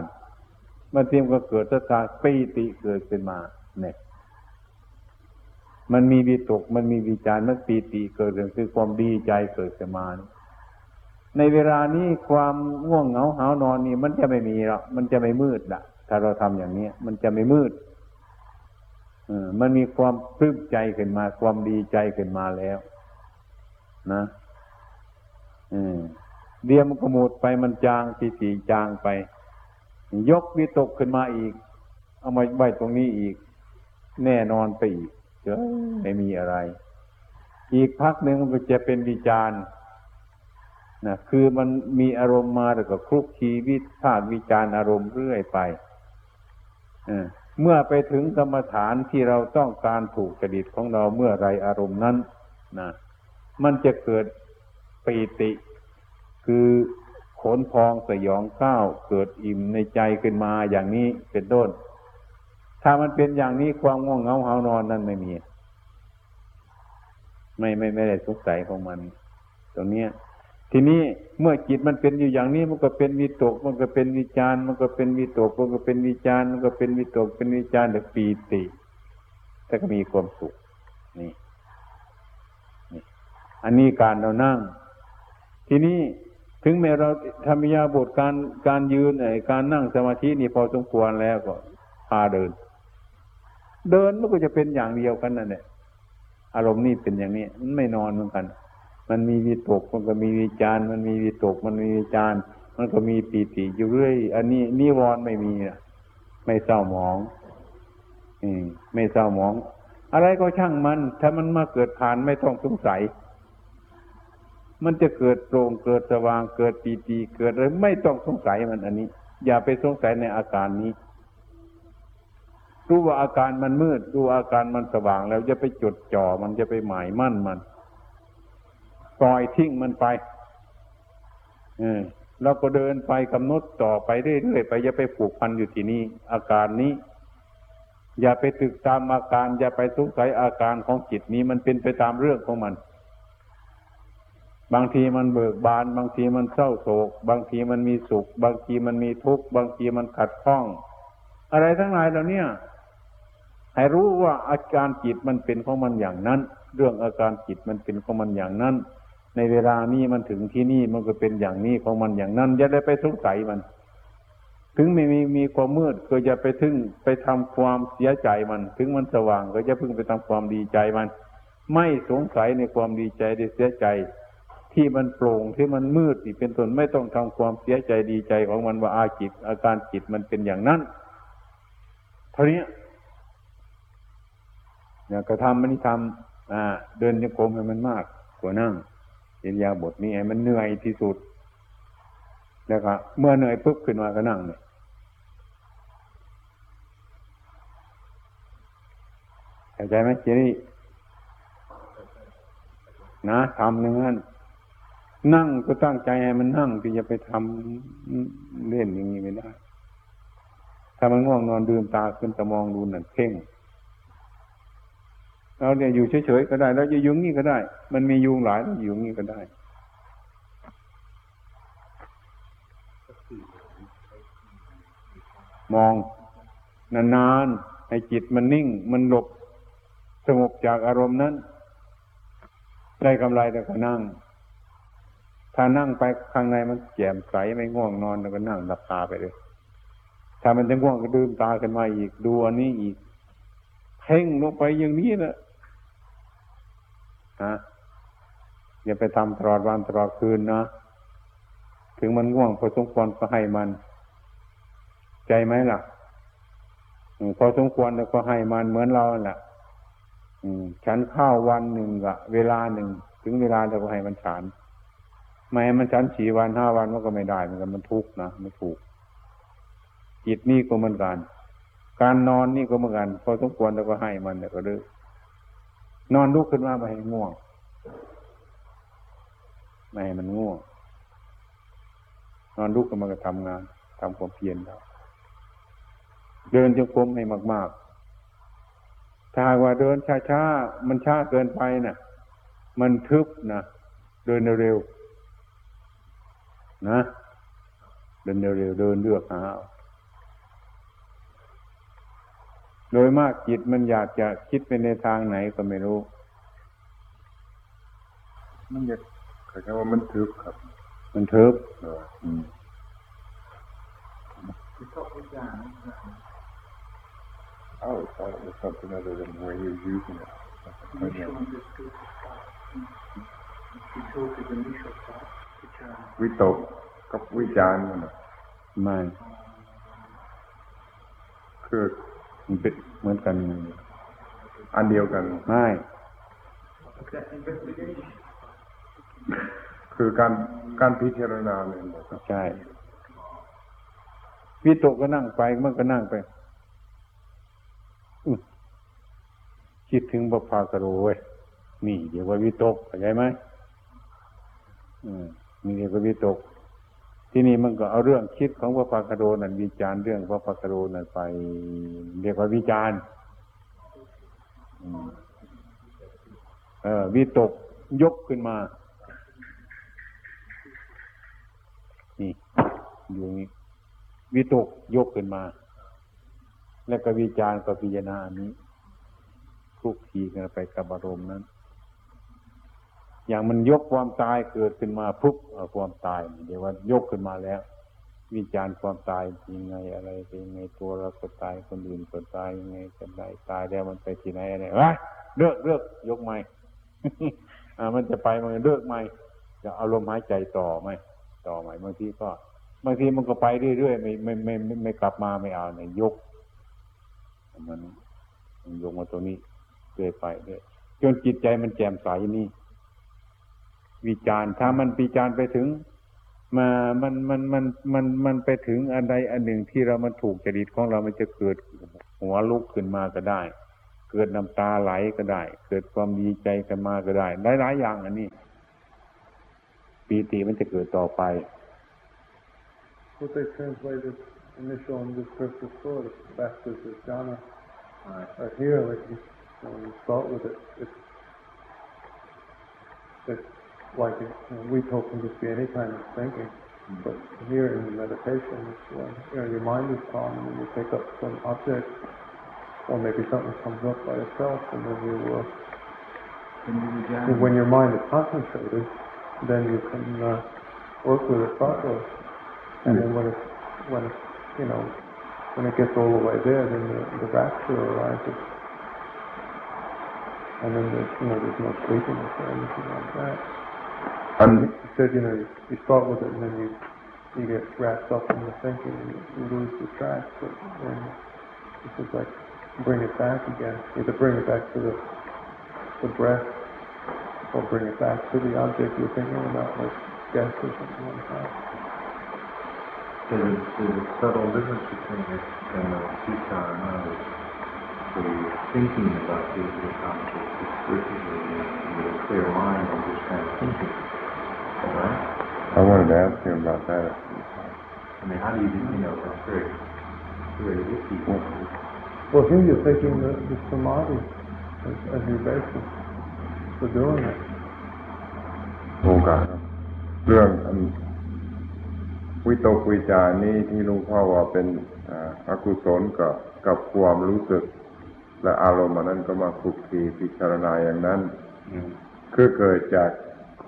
Speaker 1: มันเตรียมก็เกิดสตาปีติเกิดขึ้นมา เนี่ย มันมีวิตกมันมีวิจารมันปีติเกิดขึ้นคือความดีใจเกิดขึ้นมาในเวลานี้ความง่วงเหงาหานอนนี่ มันจะไม่มีหรอกมันจะไม่มืดละถ้าเราทำอย่างนี้มันจะไม่มืดมันมีความปลื้มใจขึ้นมา ความดีใจขึ้นมาแล้ว นะเดียมกระมูดไปมันจางตีสีจางไป ยกวิตกขึ้นมาอีก เอามาไว้ตรงนี้อีก แน่นอนไปอีกเจอไม่มีอะไร อีกพักหนึ่งมันจะเป็นวิจารณ์นะคือมันมีอารมณ์มาแล้วก็คลุกคีวิพาวิจารอารมณ์เรื่อยไปเมื่อไปถึงกรรมฐานที่เราต้องการถูกจดิตของเราเมื่อไรอารมณ์นั้นนะ มันจะเกิดปีติ คือขนพองสยองก้าวเกิดอิ่มในใจขึ้นมาอย่างนี้เป็นต้น ถ้ามันเป็นอย่างนี้ความง่วงเหงาหานอนนั่นไม่มี ไม่ไม่ไม่ได้สงสัยของมัน ตรงนี้ทีนี้เมื่อจิตมันเป็นอยู่อย่างนี้มันก็เป็นวิตก มันก็เป็นวิจารมันก็เป็นวิตกมันก็เป็นวิจารมันก็เป็นวิตกเป็นวิจารเดี๋ยวปีติแต่ก็มีความสุขนี่นี่ อันนี้การเรานั่ง ทีนี้ถึงแม้เราทำยาบทการการยืนไอ้การนั่งสมาธินี่พอสมควรแล้วก็พาเดิน เดินมันก็จะเป็นอย่างเดียวกันนั่นแหละอารมณ์นี่เป็นอย่างนี้ มันไม่นอนเหมือนกัน มันมีวิตกมันก็มีวิจารมันมีวิตก มันมีวิจารมันก็มีปีติอยู่เรื่อย อันนี้นิวรณ์ไม่มีนะไม่เศร้าหมองอืมไม่เศร้าหมอง อะไรก็ช่างมัน ถ้ามันมาเกิดผ่านไม่ต้องสงสัย มันจะเกิดโปร่งเกิดสว่างเกิดปีติเกิดอะไรไม่ต้องสงสัยมันอันนี้ อย่าไปสงสัยในอาการนี้ รู้ว่าอาการมันมืดรู้อาการมันสว่างแล้วจะไปจดจ่อมันจะไปหมายมั่นมันปล่อยทิ้งมันไปเออเราก็เดินไปกำหนดต่อไปเรื่อยๆไปอย่าไปผูกพันอยู่ที่นี่อาการนี้ อย่าไปตึกตามอาการ อย่าไปสงสัยอาการของจิตนี้มันเป็นไปตามเรื่องของมัน บางทีมันเบิกบาน บางทีมันเศร้าโศก บางทีมันมีสุข บางทีมันมีทุกข์ บางทีมันขัดข้อง อะไรทั้งหลายเหล่านี้ให้รู้ว่าอาการจิตมันเป็นของมันอย่างนั้น เรื่องอาการจิตมันเป็นของมันอย่างนั้น ในเวลานี้มันถึงที่นี่มันก็เป็นอย่างนี้ของมันอย่างนั้นอย่าได้ไปสงสัยมัน ถึงไม่มีมีความมืดก็จะไปถึงไปทำความเสียใจมัน ถึงมันสว่างก็จะพึ่งไปทำความดีใจมัน ไม่สงสัยในความดีใจได้เสียใจ ที่มันโปร่งที่มันมืดที่เป็นตนไม่ต้องทำความเสียใจดีใจของมันว่าอาจิต อาการจิตมันเป็นอย่างนั้นเท่านี้เนี่ยกระทำมันนี่ทำอ่า เดินโยกมให้มันมากกว่านั่งอินยาบทนี้มันเหนื่อยที่สุด แล้วก็เมื่อเหนื่อยปุ๊บขึ้นมาก็นั่งเนี่ยเข้าใจไหมเจนี่นะทำอย่งนั้น นั่งก็ตั้งใจให้มันนั่งที่จะไปทำเล่นอย่างนี้ไม่ได้ ถ้ามันง่วงนอนดื่มตาขึ้นตะมองดูนั่นเพ่งเราเนี่ยอยู่เฉยๆก็ได้ แล้วจะยุงนี่ก็ได้ มันมียุงหลายแล้วยุงนี่ก็ได้มองนานๆให้จิตมันนิ่ง มันหลบสงบจากอารมณ์นั้น ได้กำไรแต่ก็นั่ง ถ้านั่งไปข้างในมันแจ่มใสไม่ง่วงนอนก็นั่งหลับตาไปเลยถ้ามันจะง่วงก็ดื่มตาขึ้นมาอีกดูอันนี้อีกเพ่งลงไปอย่างนี้นะนะอย่าไปทำตลอดวันตลอดคืนนะถึงมันง่วงพอสมควรก็ให้มัน ใจไหมล่ะพอสมควรแล้วก็ให้มันเหมือนเราแหละฉันข้าววันหนึ่งกะเวลาหนึ่ง ถึงเวลาเราก็ให้มันฉัน ไม่ให้มันฉันสี่วันห้าวันมันก็ไม่ได้เหมือนกันมันทุกข์นะไม่ถูก จิตนี่ก็เหมือนกัน การนอนนี่ก็เหมือนกันพอสมควรเราก็ให้มันเนี่ยก็เลิกนอนลุกขึ้นมาไม่ให้ง่วงไม่ให้มันง่วงนอนลุกขึ้นมาก็ทำงานทำความเพียรเราเดินจงกรมให้มาก ๆ ถ้าว่าเดินช้าๆมันช้าเกินไปน่ะ มันทึบนะเดินเร็วๆ นะ เดินเร็วๆเดินเลือกหาเอาโดยมากจิตมันอยากจะคิดไปในทางไหนก็ไม่รู้
Speaker 2: มันจะคล้ายๆว่ามันทึบครับ
Speaker 1: มันทึบ
Speaker 2: เออ
Speaker 1: อืม
Speaker 2: Oh, I thought it was something other than where he was using it.
Speaker 4: initial thought, which are
Speaker 2: วิตกกับวิจารณ์มันน่ะ
Speaker 1: ไม่
Speaker 2: คือ
Speaker 1: มันเป็นเหมือนกัน
Speaker 2: อันเดียวกัน
Speaker 1: ไม่
Speaker 2: คือการการพิจารณาเนี่ยนะครับ
Speaker 1: ใช่วิตกก็นั่งไปมันก็นั่งไปอื้อคิดถึงบพากโรเว้ยนี่เดี๋ยวว่าวิตกเข้าใจไหมอืม นี่เดี๋ยวว่าวิตก ที่นี่มันก็เอาเรื่องคิดของพระปากโรนั่นวิจารณ์เรื่องพระปากโรนั่นไป เรียกว่าวิจารณ์เออวิตกยกขึ้นมานี่อยู่นี่วิตกยกขึ้นมา แล้วก็วิจารณ์กับพิจารณาอันนี้คลุกคลีกันไปกับอารมณ์นั้น อย่างมันยกความตายเกิดขึ้นมาปุ๊บความตายเดี๋ยวว่ายกขึ้นมาแล้ว วิจารณ์ความตายยังไงอะไรเป็นยังไงตัวเราก็ตายคนอื่นก็ตายยังไงกันได้ตายแล้วมันไปที่ไหนอะไรวะเลิกเลิกยกใหม่มันจะไปมันเลิกใหม่จะเอาลมหายใจต่อไหมต่อใหมบางทีก็บางทีมันก็ไปเรื่อยๆไม่ไม่ไม่ไม่ไม่กลับมาไม่เอาเนี่ยยกมันมันยกมาตรงนี้เรื่อยไปเรื่อยจนจิตใจมันแจ่มใสนี่ วิจารณ์ถ้ามันวิจารณ์ไปถึง มามันมันมันมันมันไปถึงอันใดอันหนึ่งที่เรามันถูกจริตของเรามันจะเกิดหัวลุกขึ้นมาก็ได้ เกิดน้ำตาไหลก็ได้ เกิดความดีใจกันมาก็ได้หลายๆอย่างอันนี้ปีติมันจะเกิดต่อไป
Speaker 4: what they translated initial and discursive thought, it's fastest as jhana. Uh, here, like you, when you start with it, it's, it's like it, you know, we talk can just be any kind of thinking, but here in meditation, it's when you know, your mind is calm and you pick up some object, or maybe something comes up by itself, and then you, uh, and when your mind is concentrated, then you can uh, work with it properly. And then when it's, when it's, you know, when it gets all the way there, then the, the rapture arises. And then there's, you know, there's no sleepiness or anything like that.
Speaker 2: อัน
Speaker 4: You said, you know, you, you start with it and then you, you get wrapped up in the thinking and you, you lose the track, but then this is like bring it back again. Either bring it back to the, the breath or bring it back to the object you're thinking about, like death or something like that.
Speaker 3: There's a, there's a subtle difference between it and the sita and others. The thinking about physical concepts is strictly with a clear mind and just kind of thinking. Right?
Speaker 2: I wanted to ask him about that.
Speaker 3: I mean, how do you, you know, it's very, very iffy.
Speaker 4: Well, here you're taking the, the samadhi as, as your basis for doing it.
Speaker 2: โอกาสครับเรื่องอันวิตกวิจารณ์นี่ที่หลุงพ่อว่าเป็นอ่าอกุศลกับกับความรู้สึก และอารมณ์อันนั้นก็มาคุกคีพิจารณาอย่างนั้น คือเกิดจาก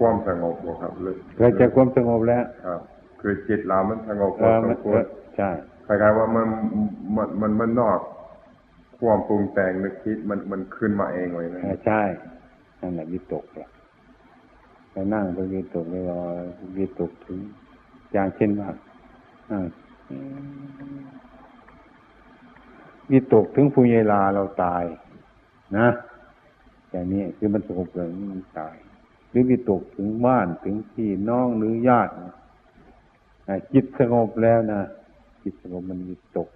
Speaker 2: ความสงบบ่ครับหรือ
Speaker 1: เกิดจากความสงบแล้ว
Speaker 2: ครับคือจิตเรามันสงบพ
Speaker 1: เอ
Speaker 2: อ
Speaker 1: อ
Speaker 2: ส
Speaker 1: มั
Speaker 2: ม
Speaker 1: น
Speaker 2: ควร
Speaker 1: ใช่
Speaker 2: คล้ายๆว่ามันมันมันมันนอกความปรุงแต่งนึกคิดมันมันขึ้นมาเองเลยนะ
Speaker 1: เออใช่นั่นแหละวิตกแหละไปนั่งไปวิตกไปรอวิตกถึง อย่างเช่นว่าอ่าวิตกถึงผู้ใหญ่ลาเราตาย นะอย่างนี้คือมันสงบเลยมันตาย หรือวิตกถึงบ้านถึงพี่น้องหรือญาติจิตสงบแล้วนะจิตสงบมันวิตก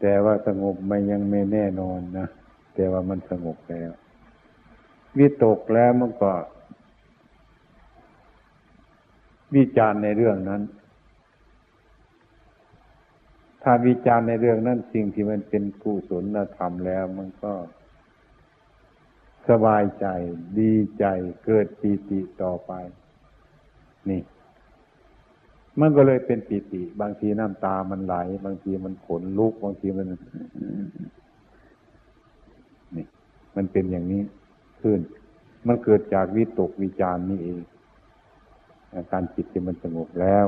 Speaker 1: แต่ว่าสงบมันยังไม่แน่นอนนะแต่ว่ามันสงบแล้ว วิตกแล้วมันก็ วิจารณ์ในเรื่องนั้น ถ้าวิจารณ์ในเรื่องนั้นสิ่งที่มันเป็นกุศลธรรมแล้ว มันก็ สบายใจ ดีใจเกิดปีติต่อไป นี่ มันก็เลยเป็นปีติ บางทีน้ำตามันไหล บางทีมันขนลุก บางทีมัน นี่ มันเป็นอย่างนี้ขึ้น มันเกิดจากวิตกวิจารณ์นี่เองอาการจิตที่มันสงบแล้ว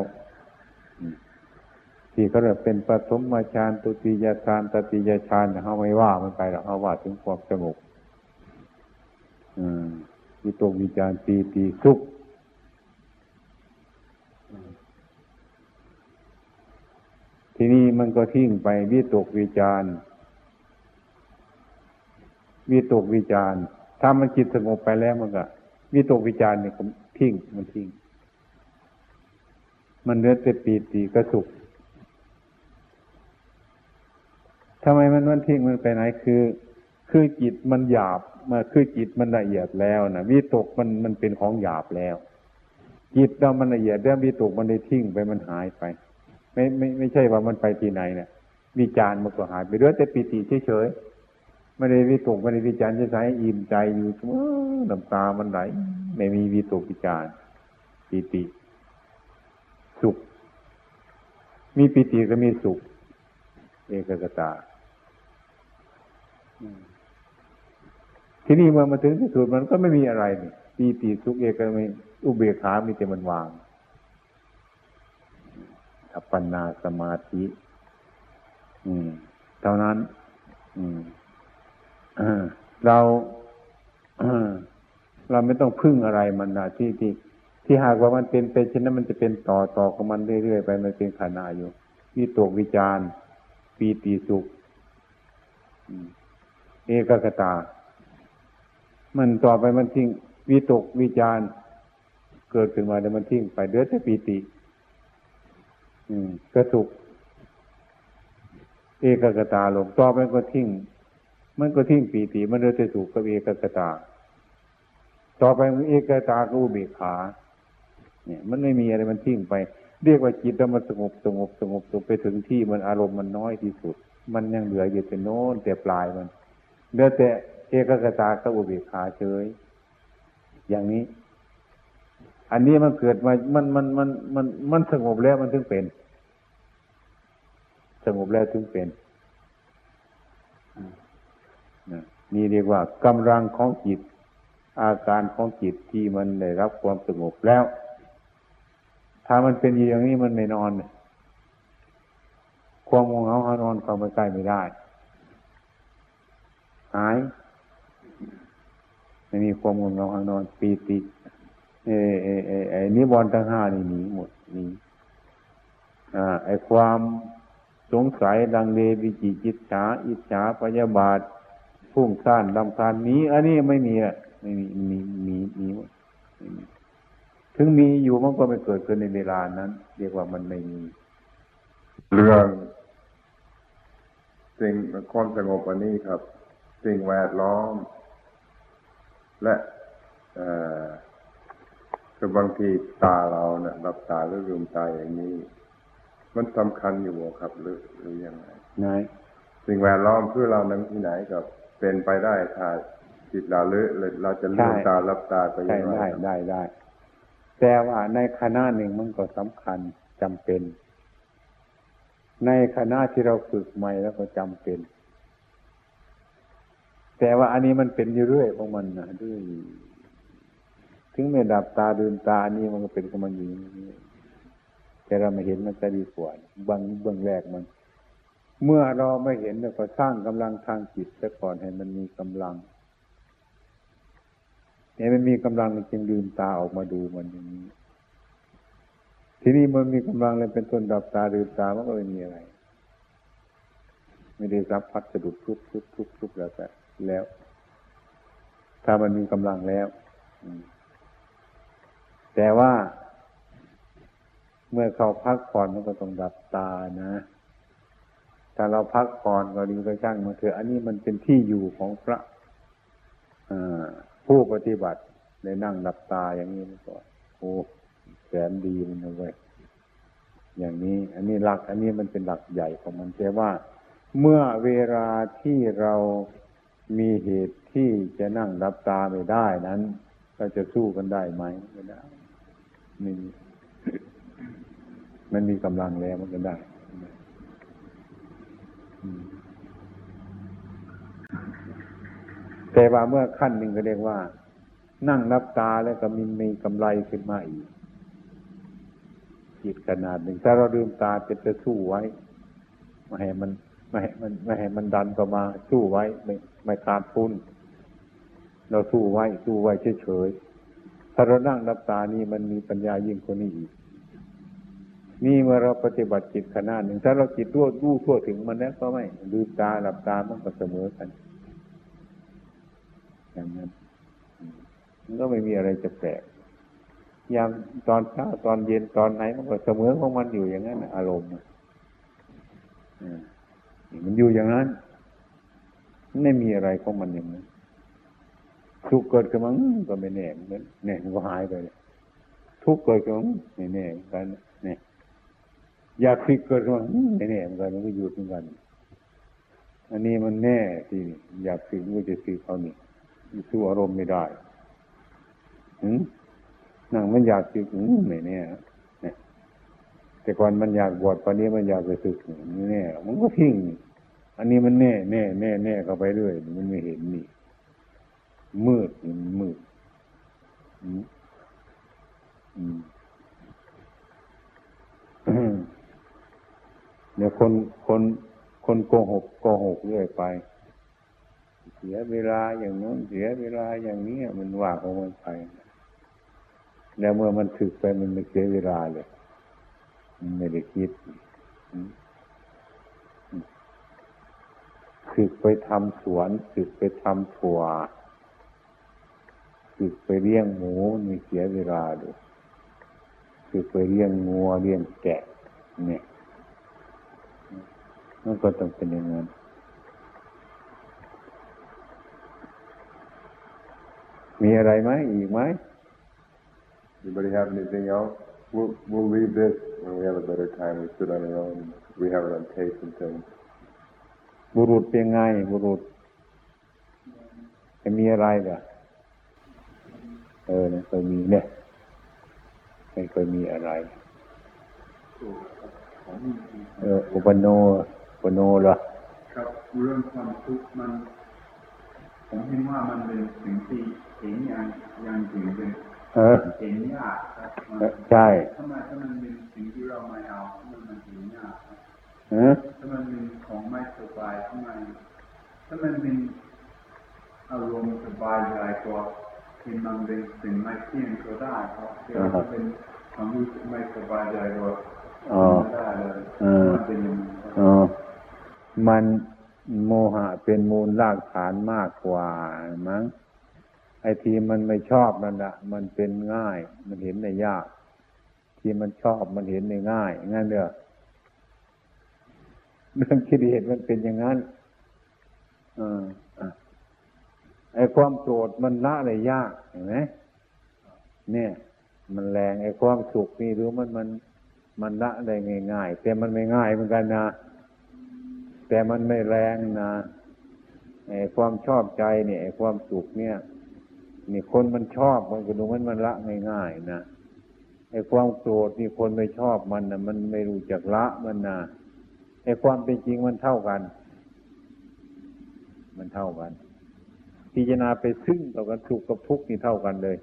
Speaker 1: ที่เขาเรียกเป็นปฐมฌานตุติยฌานตติยฌานเขาไม่ว่ามันไปหรอกเขาว่าถึงความสงบ วิตกวิจารปีติสุขทีนี้มันก็ทิ้งไปวิตกวิจารวิตกวิจารถ้ามันจิตสงบไปแล้วมันก็วิตกวิจารเนี่ยมันทิ้งมันทิ้งมันเหลือแต่ปีติก็สุขทำไมมันมันทิ้งมันไปไหนคือ คือจิตมันหยาบ มาคือจิตมันละเอียดแล้วนะวิตกมันมันเป็นของหยาบแล้ว จิตเรามันละเอียดแล้ววิตกมันได้ทิ้งไปมันหายไป ไม่ไม่ไม่ใช่ว่ามันไปที่ไหนเนะี่ยวิจารมันก็หายไปเหลือแต่ปีติเฉยๆไม่ได้วิตกไม่ได้วิจารณ์จะใช้อิ่มใจอยู่เสมอน้ำตามันไหลไม่มีวิตกวิจารปีติ สุข มีปีติก็มีสุข เอกกตา ทีนี้เมื่อมาถึงที่สุดมันก็ไม่มีอะไรนี่ปีติสุขเอกม่อุเบกขามีแต่มันวางอัปปนาสมาธิ อืม เท่านั้น อืมเราเราไม่ต้องพึ่งอะไรมันนะที่ที่ที่หากว่ามันเป็นไปเช่นนั้นมันจะเป็นต่อต่อของมันเรื่อยๆไปมันเป็นขานาอยู่วิตกวิจารปีติสุขเอกกตา มันต่อไปมันทิ้งวิตกวิจารเกิดขึ้นมาแล้วมันทิ้งไปเดือดแต่ปีติอืมก็สุขเอกกตาลงต่อไปก็ทิ้งมันก็ทิ้งปีติมันเดือดแต่สุขกับเอกกตา ต่อไปเอกตาก็อุเบกขา เนี่ย มันไม่มีอะไรมันทิ้งไป เรียกว่าจิตแล้วมันสงบสงบสงบสงบไปถึงที่มันอารมณ์มันน้อยที่สุด มันยังเหลืออยู่แต่โน้นแต่ปลายมันเหลือแต่ เอกกตากับอุเบกขาเฉย อย่างนี้ อันนี้มันเกิดมา มันมันมันมันมันสงบแล้วมันถึงเป็น สงบแล้วถึงเป็นนี่เรียกว่ากำลังของจิต อาการของจิตที่มันได้รับความสงบแล้ว ถ้ามันเป็นอย่างนี้มันไม่นอนความงงเหงาหานอนความไม่ใกล้ไม่ได้ หาย ไม่มีความงงเหงาหานอนปีติเอเอเอไอนิวรณ์ทั้งห้านี่หนีหมดหนีอ่าไอความสงสัยดังเลวิจิจิตฉาอิจฉาพยาบาทพุ่งซ่านดำคานนี้ อันนี้ไม่มีอะไม่มีมีมีมีหมดไม่มีถึงมีอยู่มันก็ไม่เกิดขึ้นในเวลานั้น เรียกว่ามันไม่มี
Speaker 2: เรื่องสิ่งความสงบอันนี้ครับ สิ่งแวดล้อม และคือบางทีตาเราเนะี่ยรับตาหรือลืมตาอย่างนี้ มันสำคัญอยู่ครับ หรือหรือยังไง
Speaker 1: ไหน
Speaker 2: สิ่งแวดล้อมเพื่อเรานั้นที่ไหนกับเป็นไปได้ถ้าจิตเราเลือเราจะลืมตารับตาไปยัง
Speaker 1: ไงได้ได้ได้ แต่ว่าในคณะหนึ่งมันก็สำคัญจำเป็น ในคณะที่เราฝึกใหม่แล้วก็จำเป็น แต่ว่าอันนี้มันเป็นอยู่เรื่อยของมันนะด้วยถึงไม่ดับตาดืนตาอันนี้มันก็เป็นของมันอยู่แต่เราไม่เห็นมันจะดีกว่าบางเบื้องแรกมัน เมื่อเราไม่เห็นเราก็สร้างกำลังทางจิตซะก่อนให้มันมีกำลังเนี่ยมันมีกำลังจึงลืมตาออกมาดูมันอย่างนี้ ทีนี้มันมีกำลังเลยเป็นต้นดับตาลืมตามันก็ไม่มีอะไร ไม่ได้รับพัดสะดุดทุบทุบทุบทุบแล้วแต่ แล้ว ถ้ามันมีกำลังแล้วแต่ว่า เมื่อเขาพักผ่อนมันก็ต้องดับตานะถ้าเราพักผ่อนก็ดีก็ช่างมาเถอะอันนี้มันเป็นที่อยู่ของพระผู้ปฏิบัติในนั่งดับตาอย่างนี้มันก็โอ้แสนดีมันเอาไว้ยอย่างนี้ อันนี้หลัก อันนี้มันเป็นหลักใหญ่ของมันแต่ว่า เมื่อเวลาที่เรา มีเหตุที่จะนั่งดับตาไม่ได้นั้นเราจะสู้กันได้ไหมไม่ได้ไม่มีมันมีกำลังแล้วมันก็ได้แต่ว่าเมื่อขั้นหนึ่งก็เรียกว่า นั่งนับตาแล้วก็มีมีกำไรขึ้นมาอีกจิตขนาดหนึ่งถ้าเราลืมตาจะจะสู้ไว้ไม่ให้มันไม่ให้มันไม่ให้มันดันเข้ามาสู้ไว้ไม่ ไม่ขาดทุน เราสู้ไว้สู้ไว้เฉยๆถ้าเรานั่งนับตานี่มันมีปัญญายิ่งกว่านี้อีกนี่เมื่อเราปฏิบัติจิตขนาดหนึ่ง ถ้าเราจิตรู้รู้ทั่วถึงมันแล้วก็ไม่ลืมตาหลับตามันก็เสมอกันอย่างนั้นมันก็ไม่มีอะไรจะแปลกยามตอนเช้าตอนเย็นตอนไหนมันก็เสมอของมันอยู่อย่างนั้นอารมณ์อ่ามันอยู่อย่างนั้น ไม่มีอะไรของมันอย่างนั้นทุกข์เกิดขึ้นมาก็ไม่แน่เหมือนกันแน่มันก็หายไปเลยทุกข์เกิดขึ้นมาไม่แน่เหมือนกันเนี่ยอยากคิดเกิดขึ้นมาไม่แน่เหมือนกันมันก็หยุดเหมือนกัน อันนี้มันแน่ที่อยากคิดมันจะคิดเขานี่สู้อารมณ์ไม่ได้หืมนั่งมันอยากคิดหืมไม่แน่เนี่ยแต่ก่อนมันอยากบวชตอนนี้มันอยากไปศึกไม่แน่มันก็ทิ้งนี่ อันนี้มันแน่แน่แน่แน่เข้าไปเรื่อยมันไม่เห็นนี่ มืดมันมืดเดี๋ยวคนคนคนโกหกโกหกเรื่อยไป เสียเวลาอย่างโน้นเสียเวลาอย่างนี้มันว่าของมันไป แล้วเมื่อมันถึกไปมันไม่เสียเวลาเลย มันไม่ได้คิดอืมอืม ถึกไปทำสวนถึกไปทำถั่วถึกไปเลี้ยงหมูนมีเสียเวลาดูถึกไปเลี้ยงงัวเลี้ยงแกะ เนี่ยมันก็ต้องเป็นอย่างนั้นมีอะไรไหมอีกไหม
Speaker 2: Anybody have anything else? We'll, we'll leave this when we have a better time. We sit on our own. We have it on tape and things.
Speaker 1: บุรุษเป็นไง บุรุษ จะมีอะไรเหรอเออเนี่ยเคยมีเนี่ยไม่เคยมีอะไร เอออุปโนอุปโนเหรอ
Speaker 3: ครับเรื่องความทุกข์มันผมเห็นว่ามันเป็นสิ่งที่เห็นอย่างอย่างจริงเป็น
Speaker 1: เออ
Speaker 3: เห็นยากครับมัน
Speaker 1: ใช่
Speaker 3: ถ้ามันถ้ามันเป็นสิ่งที่เราไม่เอาถ้ามันมันเห็นยากครับ
Speaker 1: เออ
Speaker 3: ถ้ามันเป็นของไม่สบายถ้ามันถ้ามันเป็นอารมณ์สบายใจก็ที่มันเป็นสิ่งไม่เที่ยงก็ได้ครับแต่ถ้าเป็นความรู้สึกไม่สบายใจก็
Speaker 1: อ๋อ
Speaker 3: ไม่ได้เลย
Speaker 1: เออ
Speaker 3: มันเป็นอย่างนี้ครับ
Speaker 1: อ๋อมันโมหะเป็นมูลรากฐานมากกว่ามั้งไอ้ที่มันไม่ชอบนั่นแหละมันเป็นง่าย มันเห็นในยาก ที่มันชอบมันเห็นในง่ายงั้นเด้อ เรื่องคิเหตุมันเป็นอย่างนั้นอ่าอะไอ้ความโกรธมันละได้ยากเห็นไหมเนี่ย มันแรงไอ้ความสุขนี่รู้มันมันมันละได้ง่ายๆแต่มันไม่ง่ายเหมือนกันนะแต่มันไม่แรงนะไอ้ความชอบใจเนี่ยไอ้ความสุขเนี่ยนี่คนมันชอบมันก็ดูมันมันละง่ายๆนะไอ้ความโกรธนี่คนไม่ชอบมันนะมันไม่รู้จักละมันนะ ไอ้ความเป็นจริงมันเท่ากัน มันเท่ากัน พิจารณาไปซึ่งต่อกันสุขกับทุกข์นี่เท่ากันเลย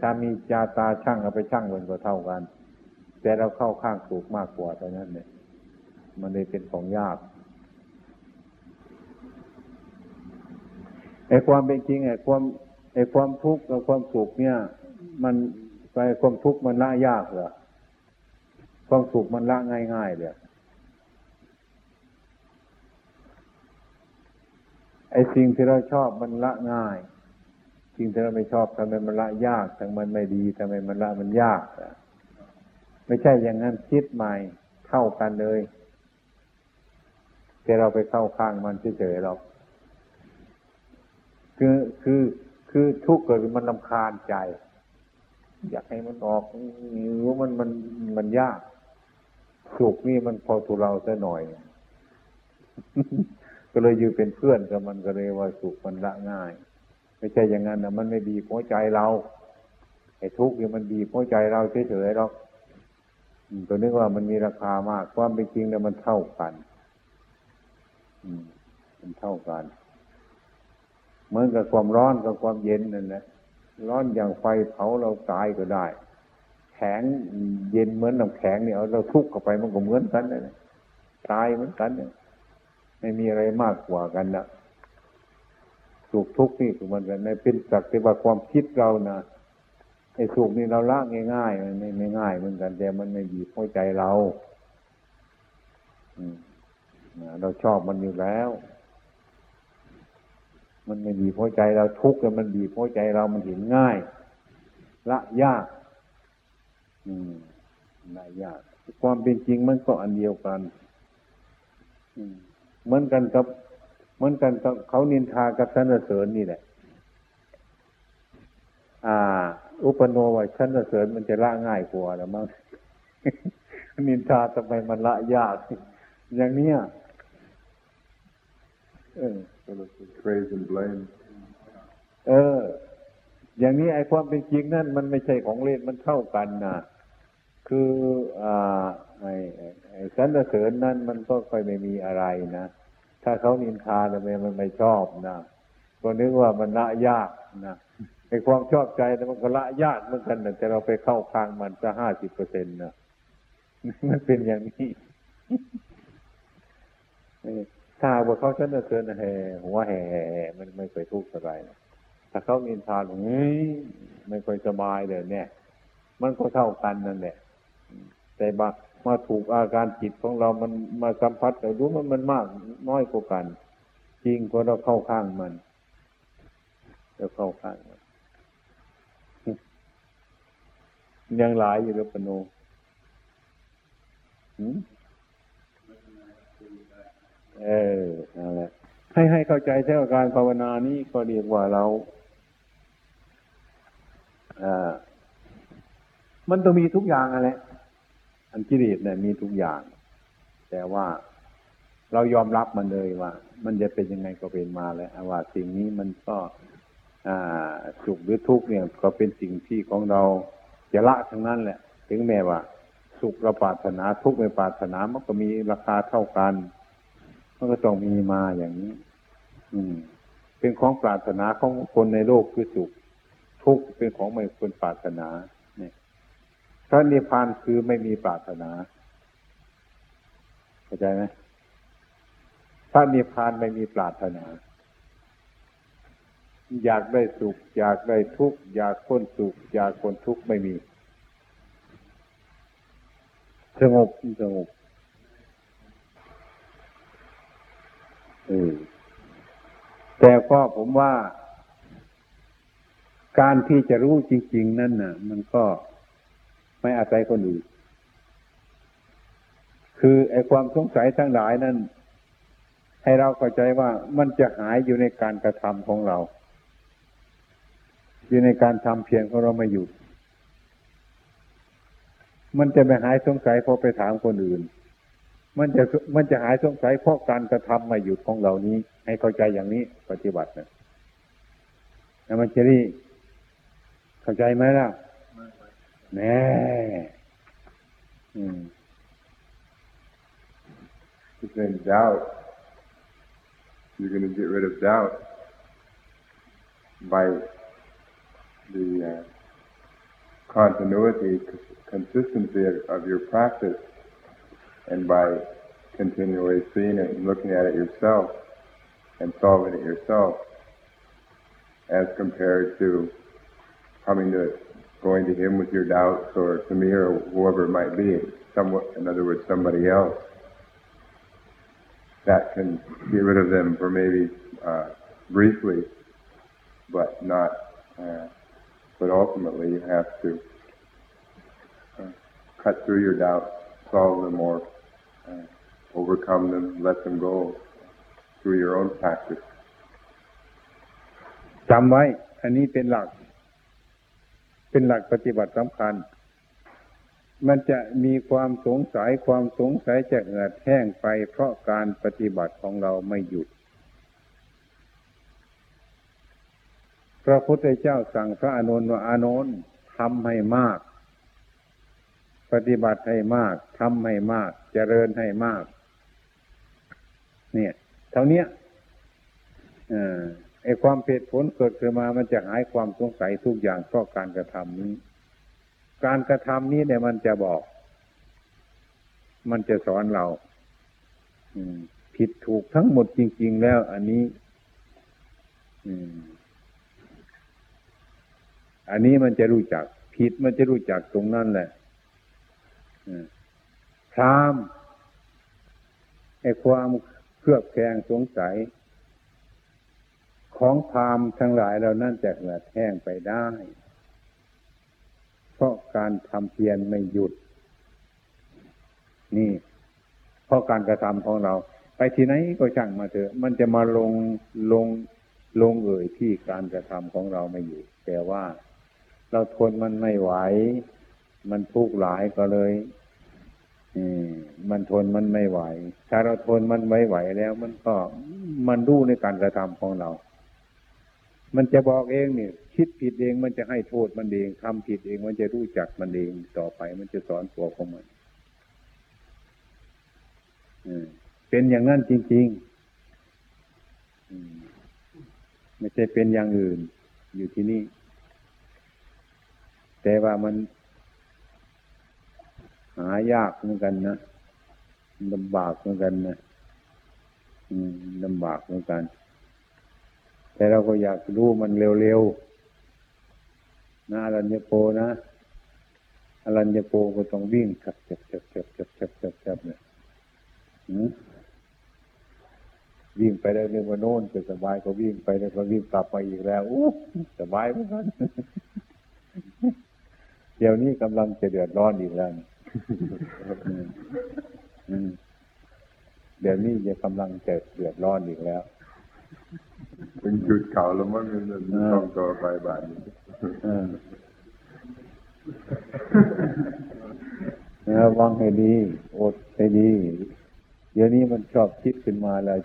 Speaker 1: ถ้ามีจาตาช่างเอาไปช่างมันก็เท่ากัน แต่เราเข้าข้างถูกมากกว่าเท่านั้นเนี่ยมันเลยเป็นของยากไอ้ความเป็นจริงไอ้ความไอ้ความทุกข์กับความสุขเนี่ย มันไปความทุกข์มันละยากเหรอ ความสุขมันละง่าย ๆเลยไอ้สิ่งที่เราชอบมันละง่าย สิ่งที่เราไม่ชอบทำไมมันละยากทำไมมันไม่ดีทำไมมันละมันยากไม่ใช่อย่างนั้นคิดใหม่เท่ากันเลยแต่เราไปเข้าข้างมันเฉยๆเราคือคือคือทุกข์เกิดมันลำคาญใจ อยากให้มันออกหรู้มันมันมันยาก สุขนี่มันพอทุเราซะหน่อย ก็เลยอยู่เป็นเพื่อนกับมันก็เลยว่าสุขมันละง่าย ไม่ใช่อย่างนั้นนะมันไม่ดีหัวใจเราไอ้ทุกข์นี่มันดีหัวใจเราเฉยๆหรอกตัวนึกว่ามันมีราคามากความเป็นจริงแล้วมันเท่ากัน อืม มันเท่ากัน เหมือนกับความร้อนกับความเย็นนั่นแหละร้อนอย่างไฟเผาเราตายก็ได้ แข็งเย็นเหมือนน้ำแข็งเนี่ยเราทุกข์เข้าไปมันก็เหมือนกันเลยตายเหมือนกันเนี่ยไม่มีอะไรมากกว่ากันนะสุขทุกข์นี่คือมันในเป็นสักแต่ว่าความคิดเรานะไอ้สุขนี่เราละง่ายๆมันไม่ไม่ง่ายเหมือนกัน แต่มันไม่บีบหัวใจเราอืมเราชอบมันอยู่แล้ว มันไม่บีบหัวใจเราทุกข์แล้วมันบีบหัวใจเรามันเห็นง่าย ละยาก อืมละยาก ความเป็นจริงมันก็อันเดียวกัน อืมเหมือนกันกับเหมือนกันกับเขานินทากับสรรเสริญนี่แหละ อ่า อุปโนว่าสรรเสริญมันจะละง่ายกว่าแล้วมั้งนินทาทำไมมันละยาก อย่างเนี้ย เออ
Speaker 2: praise and blame
Speaker 1: เออ อย่างนี้ไอ้ความเป็นจริงนั่นมันไม่ใช่ของเล่นมันเท่ากันนะ คืออ่าไอ้สรรเสริญนั่นมันก็ค่อยไม่มีอะไรนะ ถ้าเขานินทาทำไมมันไม่ชอบนะก็นึกว่ามันละยากนะไอ้ความชอบใจแต่มันก็ละยากเหมือนกันนะแต่เราไปเข้าข้างมันจะห้าสิบเปอร์เซ็นต์นะมันเป็นอย่างนี้ถ้าว่าเขาสรรเสริญแห่หัวแห่มันไม่เคยทุกข์อะไรนะถ้าเขานินทาเฮ้ยไม่ค่อยสบายเลยเนี่ย มันก็เท่ากันนั่นแหละ แต่มามาถูกอาการจิตของเรามันมาสัมผัสเราดูมันมันมากน้อยกว่ากัน จริงก็เราเข้าข้างมันเราเข้าข้างมันยังหลายอยู่หรือปโนเออนั่นแหละให้ให้เข้าใจเท่าการภาวนานี้ก็เรียกว่าเราอ่ามันต้องมีทุกอย่างอะไร อันกิเลสเนี่ยมีทุกอย่าง แต่ว่าเรายอมรับมันเลยว่า มันจะเป็นยังไงก็เป็นมาแล้วว่าสิ่งนี้มันก็สุขหรือทุกข์เนี่ย ก็เป็นสิ่งที่ของเราจะละทั้งนั้นแหละ ถึงแม้ว่า สุขเราปรารถนาทุกข์ไม่ปรารถนามันก็มีราคาเท่ากันมันก็ต้องมีมาอย่างนี้ อืม เป็นของปรารถนาของคนในโลกคือสุข ทุกข์เป็นของไม่ควรปรารถนา พระนิพพานคือไม่มีปรารถนาเข้าใจไหมพระนิพพานไม่มีปรารถนา อยากได้สุข อยากได้ทุกข์อยากพ้นสุข อยากพ้นทุกข์ไม่มี สงบสงบเออแต่ก็ผมว่า การที่จะรู้จริง ๆ นั่นน่ะ มันก็ ไม่อาศัยคนอื่นคือไอ้ความสงสัยทั้งหลายนั้น ให้เราเข้าใจว่ามันจะหายอยู่ในการกระทำของเรา อยู่ในการทำเพียงของเราไม่หยุด มันจะไม่หายสงสัยเพราะไปถามคนอื่น มันจะมันจะหายสงสัยเพราะการกระทำไม่หยุดของเรานี้ ให้เข้าใจอย่างนี้ปฏิบัตินะแล้วมันจะรีเข้าใจไหมล่ะ ねえ。うん。
Speaker 2: But then doubt, you're going to get rid of doubt by the uh, continuity, consistency of, of your practice, and by continually seeing it and looking at it yourself and solving it yourself as compared to coming to going to him with your doubts or to me or whoever it might be, somewhat, in other words, somebody else that can get rid of them for maybe uh, briefly, but not. Uh, but ultimately, you have to uh, cut through your doubts, solve them, or uh, overcome them, let them go through your own practice.
Speaker 1: จำไว้ อันนี้เป็นหลัก เป็นหลักปฏิบัติสำคัญ มันจะมีความสงสัยความสงสัยจะเหือดแห้งไป เพราะการปฏิบัติของเราไม่หยุด พระพุทธเจ้าสั่งพระอานนท์ว่าอานนท์ทำให้มาก ปฏิบัติให้มากทำให้มากเจริญให้มาก เนี่ย เท่านี้อ่า ไอ้ความเพศผลเกิดขึ้นมามันจะหายความสงสัยทุกอย่างเพราะการกระทำนี้ การกระทำนี้เนี่ยมันจะบอก มันจะสอนเรา อืม ผิดถูกทั้งหมดจริง ๆ แล้ว อันนี้ อืม อันนี้มันจะรู้จัก ผิดมันจะรู้จักตรงนั้นแหละพรามไอ้ความเครือบแคลงสงสัย ของพามทั้งหลายเรานั่นจะเหือดแห้งไปได้ เพราะการทำเพียรไม่หยุด นี่ เพราะการกระทำของเรา ไปที่ไหนก็ช่างมาเถอะ มันจะมาลงลงลงเอ่ยที่การกระทำของเราไม่อยู่แต่ว่าเราทนมันไม่ไหว มันทุกข์หลายก็เลยมมันทนมันไม่ไหว ถ้าเราทนมันไม่ไหวแล้ว มันก็มันรู้ในการกระทำของเรา มันจะบอกเองเนี่ยคิดผิดเองมันจะให้โทษมันเองทำผิดเองมันจะรู้จักมันเองต่อไปมันจะสอนตัวของมันเป็นอย่างนั้นจริงๆไม่ใช่เป็นอย่างอื่น อยู่ที่นี่ แต่ว่ามัน หายากเหมือนกันนะลำบากเหมือนกันนะลำบากเหมือนกัน แต่เราก็อยากรู้มันเร็วๆนะอรัญญโปนะอรัญญโปก็ต้องวิ่งขับจับจับจับจับจับจับจับเนี่ยวิ่งไปได้เรื่องว่าโน่นจะสบายก็วิ่งไปแล้วก็วิ่งกลับมาอีกแล้วอู้สบายเหมือนกันเดี๋ยวนี้กำลังจะเดือดร้อนอีกแล้วเดี๋ยวนี้จะกำลังจะเดือดร้อนอีกแล้ว
Speaker 2: เป็นจุดเก่าแล้วมันมันต้องต่อไปบาดนี้
Speaker 1: ระวังให้ดี อดให้ดี เดี๋ยวนี้มันชอบคิดขึ้นมาแล้ว